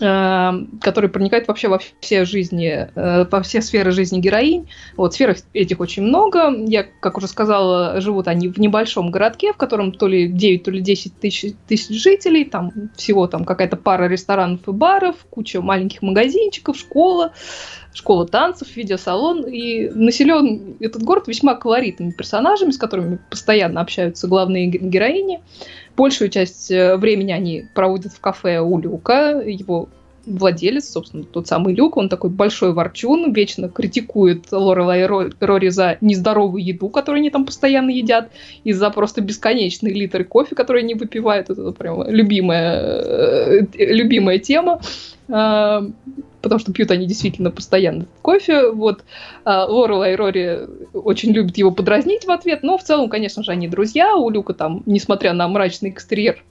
Эм, который проникает вообще во все жизни, э, во все сферы жизни героинь. Вот, сфер этих очень много. Я, как уже сказала, живут они в небольшом городке, в котором то ли 9, то ли 10 тысяч, тысяч жителей, там всего там какая-то пара ресторанов и баров, куча маленьких магазинчиков, школа, школа танцев, видеосалон. И населен этот город весьма колоритными персонажами, с которыми постоянно общаются главные героини. Большую часть э, времени они проводят в кафе у Люка, его владелец, собственно, тот самый Люк, он такой большой ворчун, вечно критикует Лорела и Рори за нездоровую еду, которую они там постоянно едят, и за просто бесконечные литры кофе, которые они выпивают. Это прям любимая, э, любимая тема. Потому что пьют они действительно постоянно кофе. Вот а, Лорела и Рори очень любят его подразнить в ответ, но в целом, конечно же, они друзья. У Люка там, несмотря на мрачный экстерьер,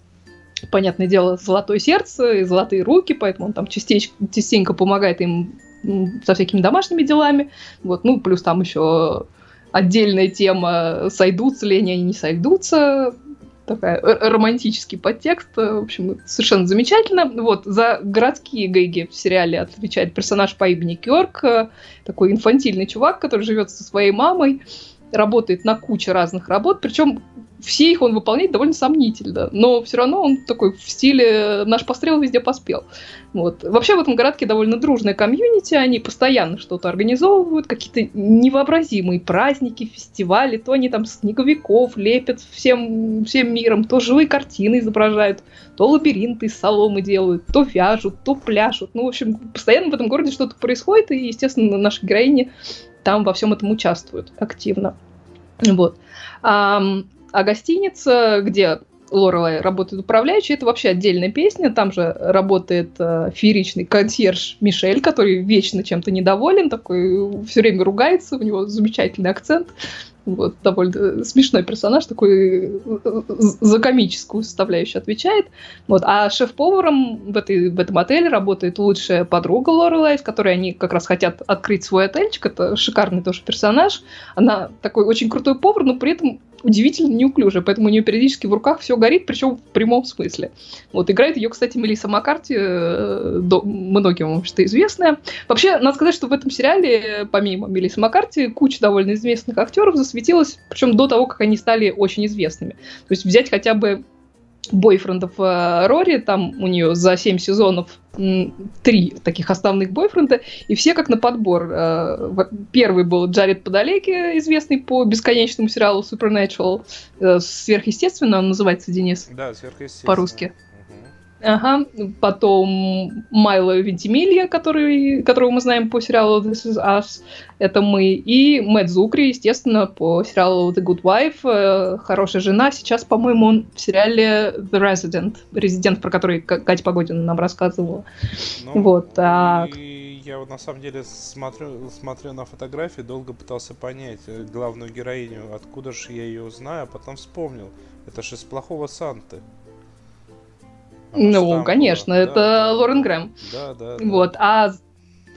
понятное дело, золотое сердце и золотые руки, поэтому он там частенько, частенько помогает им со всякими домашними делами. Вот, ну, плюс там еще отдельная тема, сойдутся ли они, они не сойдутся такая романтический подтекст. В общем, совершенно замечательно. Вот, за городские гэги в сериале отвечает персонаж по имени Кёрк, такой инфантильный чувак, который живет со своей мамой, работает на куче разных работ, причем все их он выполняет довольно сомнительно, но все равно он такой в стиле «наш пострел везде поспел». Вот. Вообще в этом городке довольно дружная комьюнити, они постоянно что-то организовывают, какие-то невообразимые праздники, фестивали, то они там снеговиков лепят всем, всем миром, то живые картины изображают, то лабиринты из соломы делают, то вяжут, то пляшут. Ну, в общем, постоянно в этом городе что-то происходит, и, естественно, наши героини там во всем этом участвуют активно. Вот. А гостиница, где Лорелай работает управляющей, это вообще отдельная песня. Там же работает э, фееричный консьерж Мишель, который вечно чем-то недоволен, такой все время ругается, у него замечательный акцент. Вот, довольно смешной персонаж, такой э, за комическую составляющую отвечает. Вот. А шеф-поваром в, этой, в этом отеле работает лучшая подруга Лорелай, с которой они как раз хотят открыть свой отельчик. Это шикарный тоже персонаж. Она такой очень крутой повар, но при этом удивительно неуклюжая, поэтому у нее периодически в руках все горит, причем в прямом смысле. Вот, играет ее, кстати, Мелисса Маккарти, э, до, многим, что известная. Вообще, надо сказать, что в этом сериале, помимо Мелиссы Маккарти, куча довольно известных актеров засветилась, причем до того, как они стали очень известными. То есть взять хотя бы бойфрендов э, Рори, там у нее за 7 сезонов три таких основных бойфренда, и все как на подбор. Э, первый был Джаред Подалеки, известный по бесконечному сериалу Supernatural, э, сверхъестественно он называется, Денис? Да, сверхъестественно. По-русски. Ага. Потом Майло Вентимилья, который, которого мы знаем по сериалу This Is Us, это мы. И Мэтт Зукри, естественно, по сериалу The Good Wife, э, Хорошая жена. Сейчас, по-моему, он в сериале The Resident, Резидент, про который Катя Погодина нам рассказывала. Ну, вот. А... Я вот на самом деле смотрю, смотрю на фотографии, долго пытался понять э, главную героиню, откуда же я ее знаю, а потом вспомнил. Это же из плохого Санты. Ну, конечно, была. это да, Лорен Грэм. Да, да. Вот, а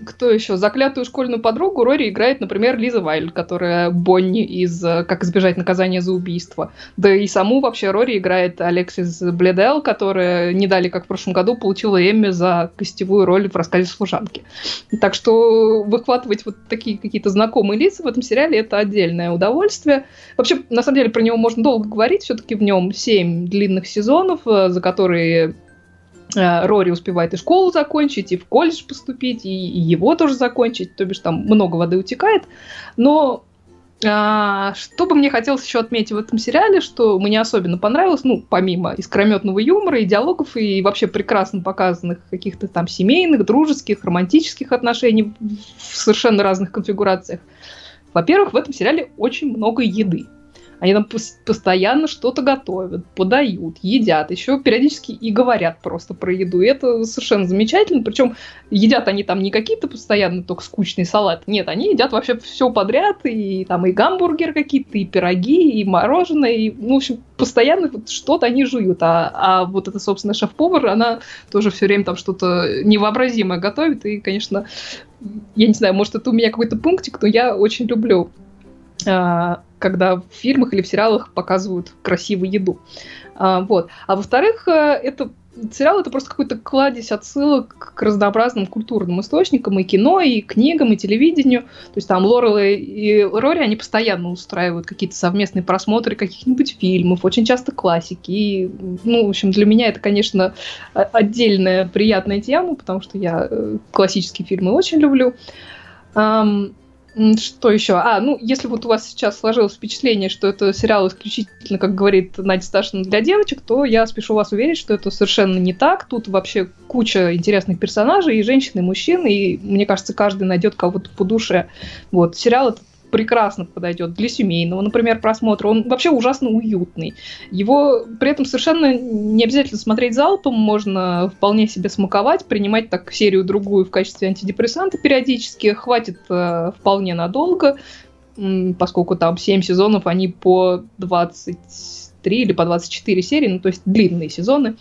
кто еще? Заклятую школьную подругу Рори играет, например, Лиза Вайль, которая Бонни из «Как избежать наказания за убийство». Да и саму вообще Рори играет Алексис Бледел, которая не дали, как в прошлом году, получила Эмми за гостевую роль в рассказе служанки. Так что выхватывать вот такие какие-то знакомые лица в этом сериале это отдельное удовольствие. Вообще, на самом деле, про него можно долго говорить. Все-таки в нем семь длинных сезонов, э, за которые Э, Рори успевает и школу закончить, и в колледж поступить, и, его тоже закончить, то бишь там много воды утекает. Но а, что бы мне хотелось еще отметить в этом сериале, что мне особенно понравилось, ну, помимо искрометного юмора и диалогов, и вообще прекрасно показанных каких-то там семейных, дружеских, романтических отношений в совершенно разных конфигурациях. Во-первых, в этом сериале очень много еды. Они там постоянно что-то готовят, подают, едят, еще периодически и говорят просто про еду. И это совершенно замечательно. Причем едят они там не какие-то постоянно только скучные салаты. Нет, они едят вообще все подряд. И там и гамбургер какие-то, и пироги, и мороженое. И, ну, в общем, постоянно вот что-то они жуют. А, а вот эта, собственно, шеф-повар, она тоже все время там что-то невообразимое готовит. И, конечно, я не знаю, может, это у меня какой-то пунктик, но я очень люблю когда в фильмах или в сериалах показывают красивую еду. А, вот. А во-вторых, э, это сериал это просто какой-то кладезь отсылок к разнообразным культурным источникам, и кино, и книгам, и телевидению. То есть там Лорел и Рори, они постоянно устраивают какие-то совместные просмотры каких-нибудь фильмов, очень часто классики. И, ну, в общем, для меня это, конечно, отдельная приятная тема, потому что я э, классические фильмы очень люблю. Что еще? А, ну, если вот у вас сейчас сложилось впечатление, что это сериал исключительно, как говорит Надя Сташина, для девочек, то я спешу вас уверить, что это совершенно не так. Тут вообще куча интересных персонажей, и женщин, и мужчин, и мне кажется, каждый найдет кого-то по душе. Вот, сериал этот прекрасно подойдет для семейного, например, просмотра. Он вообще ужасно уютный. Его при этом совершенно не обязательно смотреть залпом, можно вполне себе смаковать, принимать так серию-другую в качестве антидепрессанта периодически. Хватит э, вполне надолго, поскольку там 7 сезонов, они по 23 или по 24 серии, ну то есть длинные сезоны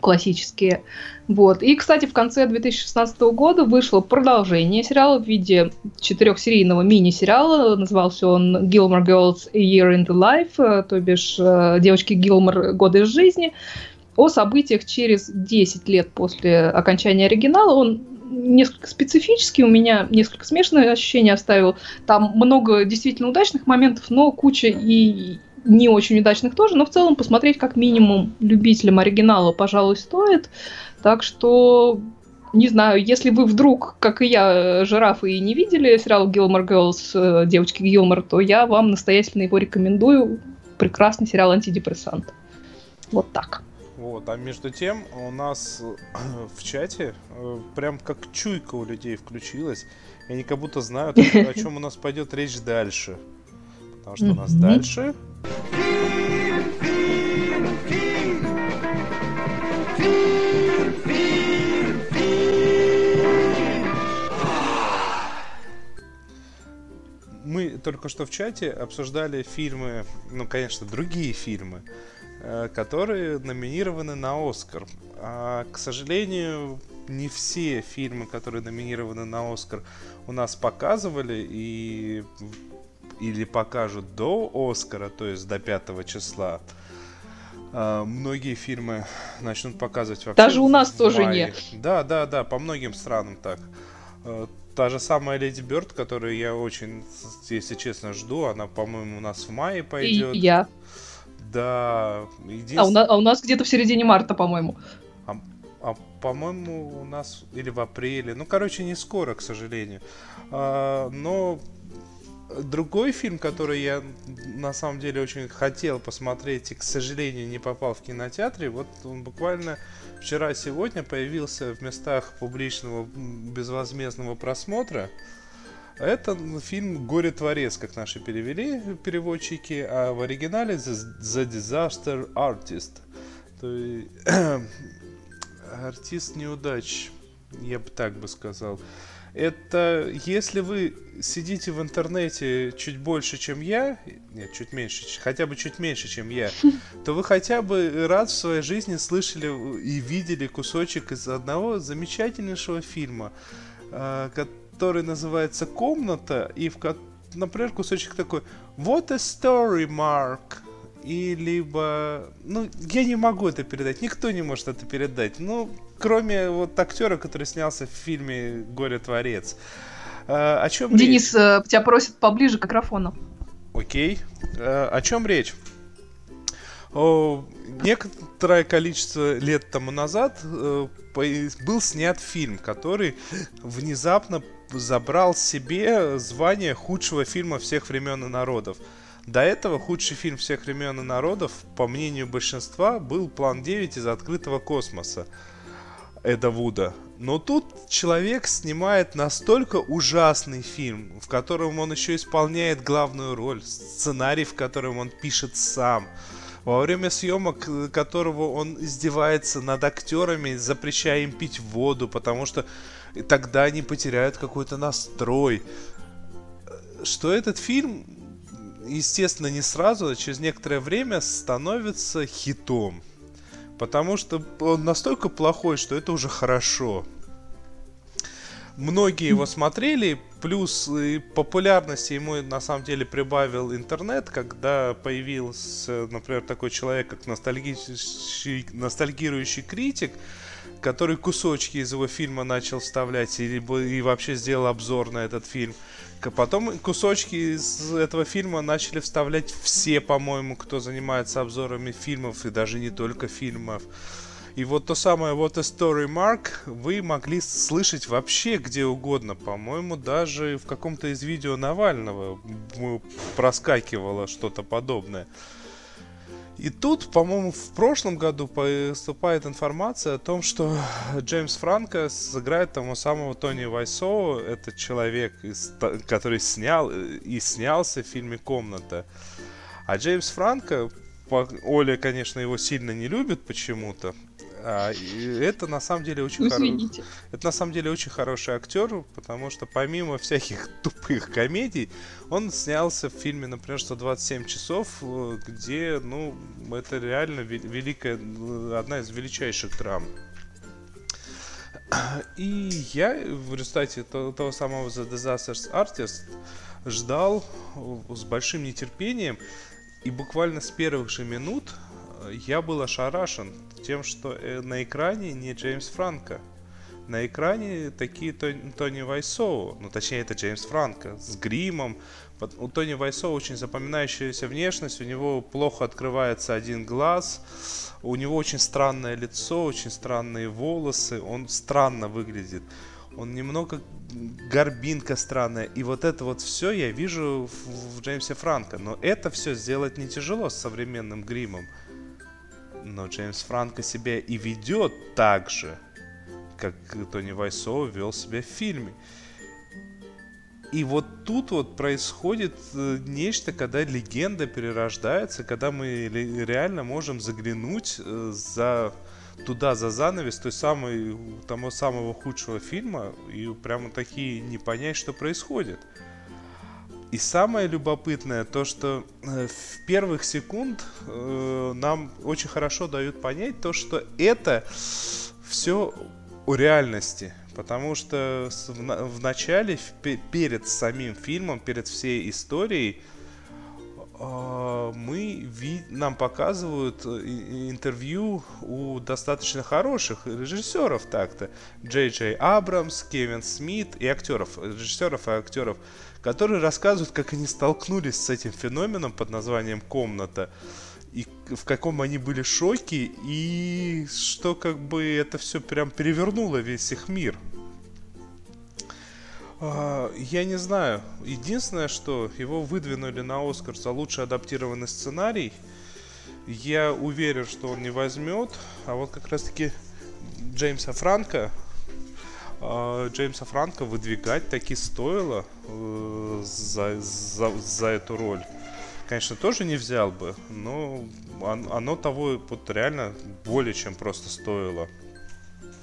классические. Вот. И, кстати, в конце 2016 года вышло продолжение сериала в виде четырехсерийного мини-сериала. Назывался он Gilmore Girls A Year in the Life, э, то бишь э, девочки Гилмор годы из жизни. О событиях через 10 лет после окончания оригинала. Он несколько специфический, у меня несколько смешанные ощущения оставил. Там много действительно удачных моментов, но куча и не очень удачных тоже, но в целом посмотреть как минимум любителям оригинала, пожалуй, стоит. Так что не знаю, если вы вдруг, как и я, жирафы и не видели сериал Gilmore Girls, э, девочки Гилмор, то я вам настоятельно его рекомендую. Прекрасный сериал антидепрессант. Вот так. Вот, а между тем у нас в чате э, прям как чуйка у людей включилась. И они как будто знают, о чем у нас пойдет речь дальше. Потому что у нас дальше мы только что в чате обсуждали фильмы, ну, конечно, другие фильмы, э, которые номинированы на Оскар. А, к сожалению, не все фильмы, которые номинированы на Оскар, у нас показывали, и или покажут до Оскара, то есть до 5 числа. Uh, многие фильмы начнут показывать вообще. Даже у нас тоже мае. нет. Да, да, да, по многим странам так. Uh, та же самая Леди Бёрд, которую я очень, если честно, жду, она, по-моему, у нас в мае пойдет. И я. Да. Единствен... А, у нас, а у нас где-то в середине марта, по-моему. А, а по-моему, у нас или в апреле. Ну, короче, не скоро, к сожалению. А, но Другой фильм, который я на самом деле очень хотел посмотреть и, к сожалению, не попал в кинотеатре, вот он буквально вчера-сегодня появился в местах публичного безвозмездного просмотра. Это фильм «Горе творец», как наши перевели переводчики, а в оригинале «The Disaster Artist». То есть артист неудач, я бы так бы сказал это если вы сидите в интернете чуть больше, чем я, нет, чуть меньше, хотя бы чуть меньше, чем я, то вы хотя бы раз в своей жизни слышали и видели кусочек из одного замечательнейшего фильма, а, который называется «Комната», и в например, кусочек такой «What a story, Mark!» И либо... Ну, я не могу это передать, никто не может это передать. Ну, кроме вот актера, который снялся в фильме «Горе творец». А, о чем Денис речь? Э, тебя просит поближе к микрофону. Окей. А, о чем речь? О, некоторое количество лет тому назад э, был снят фильм, который внезапно забрал себе звание худшего фильма всех времен и народов. До этого худший фильм всех времен и народов, по мнению большинства, был «План 9» из открытого космоса Эда Вуда. Но тут человек снимает настолько ужасный фильм, в котором он еще исполняет главную роль, сценарий, в котором он пишет сам, во время съемок э, которого он издевается над актерами, запрещая им пить воду, потому что тогда они потеряют какой-то настрой. Что этот фильм, естественно, не сразу, а через некоторое время становится хитом. Потому что он настолько плохой, что это уже хорошо. Многие его смотрели, плюс популярности ему на самом деле прибавил интернет, когда появился, например, такой человек, как ностальгирующий, ностальгирующий критик, который кусочки из его фильма начал вставлять и, и вообще сделал обзор на этот фильм. Потом кусочки из этого фильма начали вставлять все, по-моему, кто занимается обзорами фильмов, и даже не только фильмов. И вот то самое вот a story mark вы могли слышать вообще где угодно. По-моему, даже в каком-то из видео Навального проскакивало что-то подобное. И тут, по-моему, в прошлом году поступает информация о том, что Джеймс Франко сыграет того самого Тони Вайсоу. Это человек, который снял и снялся в фильме «Комната». А Джеймс Франко, Оля, конечно, его сильно не любит почему-то. А, это на самом деле очень хороший. Это на самом деле очень хороший актер, потому что помимо всяких тупых комедий, он снялся в фильме, например, 127 часов, э, где, ну, это реально великая, одна из величайших драм. И я в результате того, того самого The Disasters Artist ждал с большим нетерпением, и буквально с первых же минут я был ошарашен тем, что э, на экране не Джеймс Франко. На экране такие Тони, Тони Вайсоу, ну точнее это Джеймс Франко, с гримом. У Тони Вайсоу очень запоминающаяся внешность, у него плохо открывается один глаз, у него очень странное лицо, очень странные волосы, он странно выглядит. Он немного горбинка странная. И вот это вот все я вижу в, в Джеймсе Франко. Но это все сделать не тяжело с современным гримом. Но Джеймс Франко себя и ведет так же, как Тони Вайсо вел себя в фильме. И вот тут вот происходит э, нечто, когда легенда перерождается, когда мы реально можем заглянуть э, за туда за занавес той самой, того самого худшего фильма и прямо такие не понять, что происходит. И самое любопытное то, что э, в первых секунд э, нам очень хорошо дают понять то, что это все о реальности. Потому что в, в начале, в, перед самим фильмом, перед всей историей, э, мы нам показывают э, интервью у достаточно хороших режиссеров так-то. Джей Джей Абрамс, Кевин Смит и актеров, режиссеров и актеров которые рассказывают, как они столкнулись с этим феноменом под названием «Комната», и в каком они были шоке, и что как бы это все прям перевернуло весь их мир. А, я не знаю. Единственное, что его выдвинули на Оскар за лучший адаптированный сценарий. Я уверен, что он не возьмет. А вот как раз таки Джеймса Франка Джеймса Франка выдвигать таки стоило э, за, за, за эту роль. Конечно, тоже не взял бы, но оно того вот реально более чем просто стоило.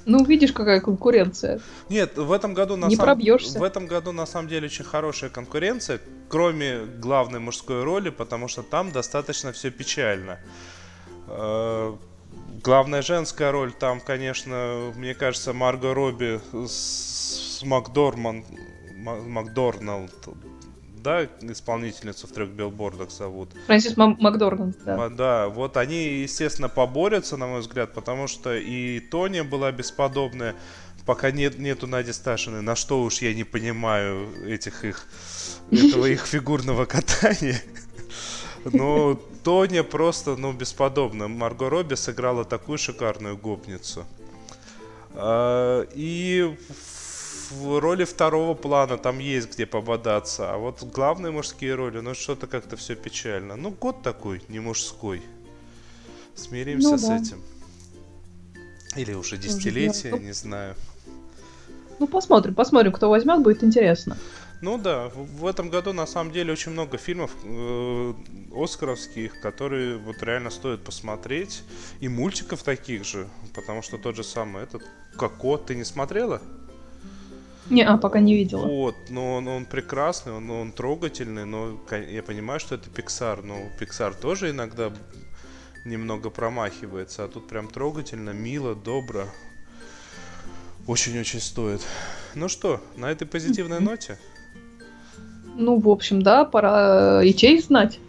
Ну, видишь, какая конкуренция. Нет, в этом году на не сам... пробьешься. В этом году на самом деле очень хорошая конкуренция, кроме главной мужской роли, потому что там достаточно все печально. Главная женская роль там, конечно, мне кажется, Марго Робби с Макдорман, Макдорналд, да, исполнительницу в трех билбордах зовут. Фрэнсис Макдорналд, да. Да, вот они, естественно, поборются, на мой взгляд, потому что и Тони была бесподобная, пока нет, нету Нади Сташиной, на что уж я не понимаю этих их, этого их фигурного катания. Но Тоня просто, ну, бесподобно. Марго Робби сыграла такую шикарную гопницу. А, и в роли второго плана там есть где пободаться. А вот главные мужские роли, ну, что-то как-то все печально. Ну, год такой, не мужской. Смиримся ну, с да. этим. Или уже десятилетие, не знаю. Ну, посмотрим, посмотрим, кто возьмет, будет интересно. Ну да, в в этом году на самом деле очень много фильмов э, оскаровских, которые вот реально стоит посмотреть. И мультиков таких же, потому что тот же самый этот Коко, ты не смотрела? Не, а, пока не видела. Вот, но он, он прекрасный, он, он трогательный, но я понимаю, что это Pixar, но Pixar тоже иногда немного промахивается, а тут прям трогательно, мило, добро. Очень-очень стоит. Ну что, на этой позитивной ноте Ну, в общем, да, пора и честь знать.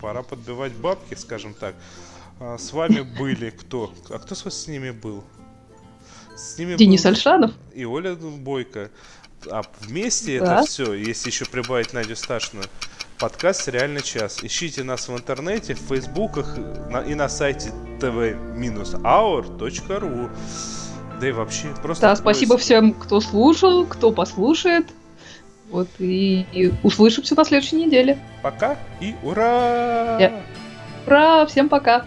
пора подбивать бабки, скажем так. А, с вами были кто? А кто с ними был? С ними Денис был Альшанов. и Оля Бойко. А вместе Да. это все, если еще прибавить Надю Сташину, подкаст «Реальный час». Ищите нас в интернете, в фейсбуках и на сайте tv-hour.ru. Да и вообще, просто... Да, спасибо поиск. всем, кто слушал, кто послушает. Вот, и, и услышимся на следующей неделе. Пока и ура! Я- Ура, всем пока!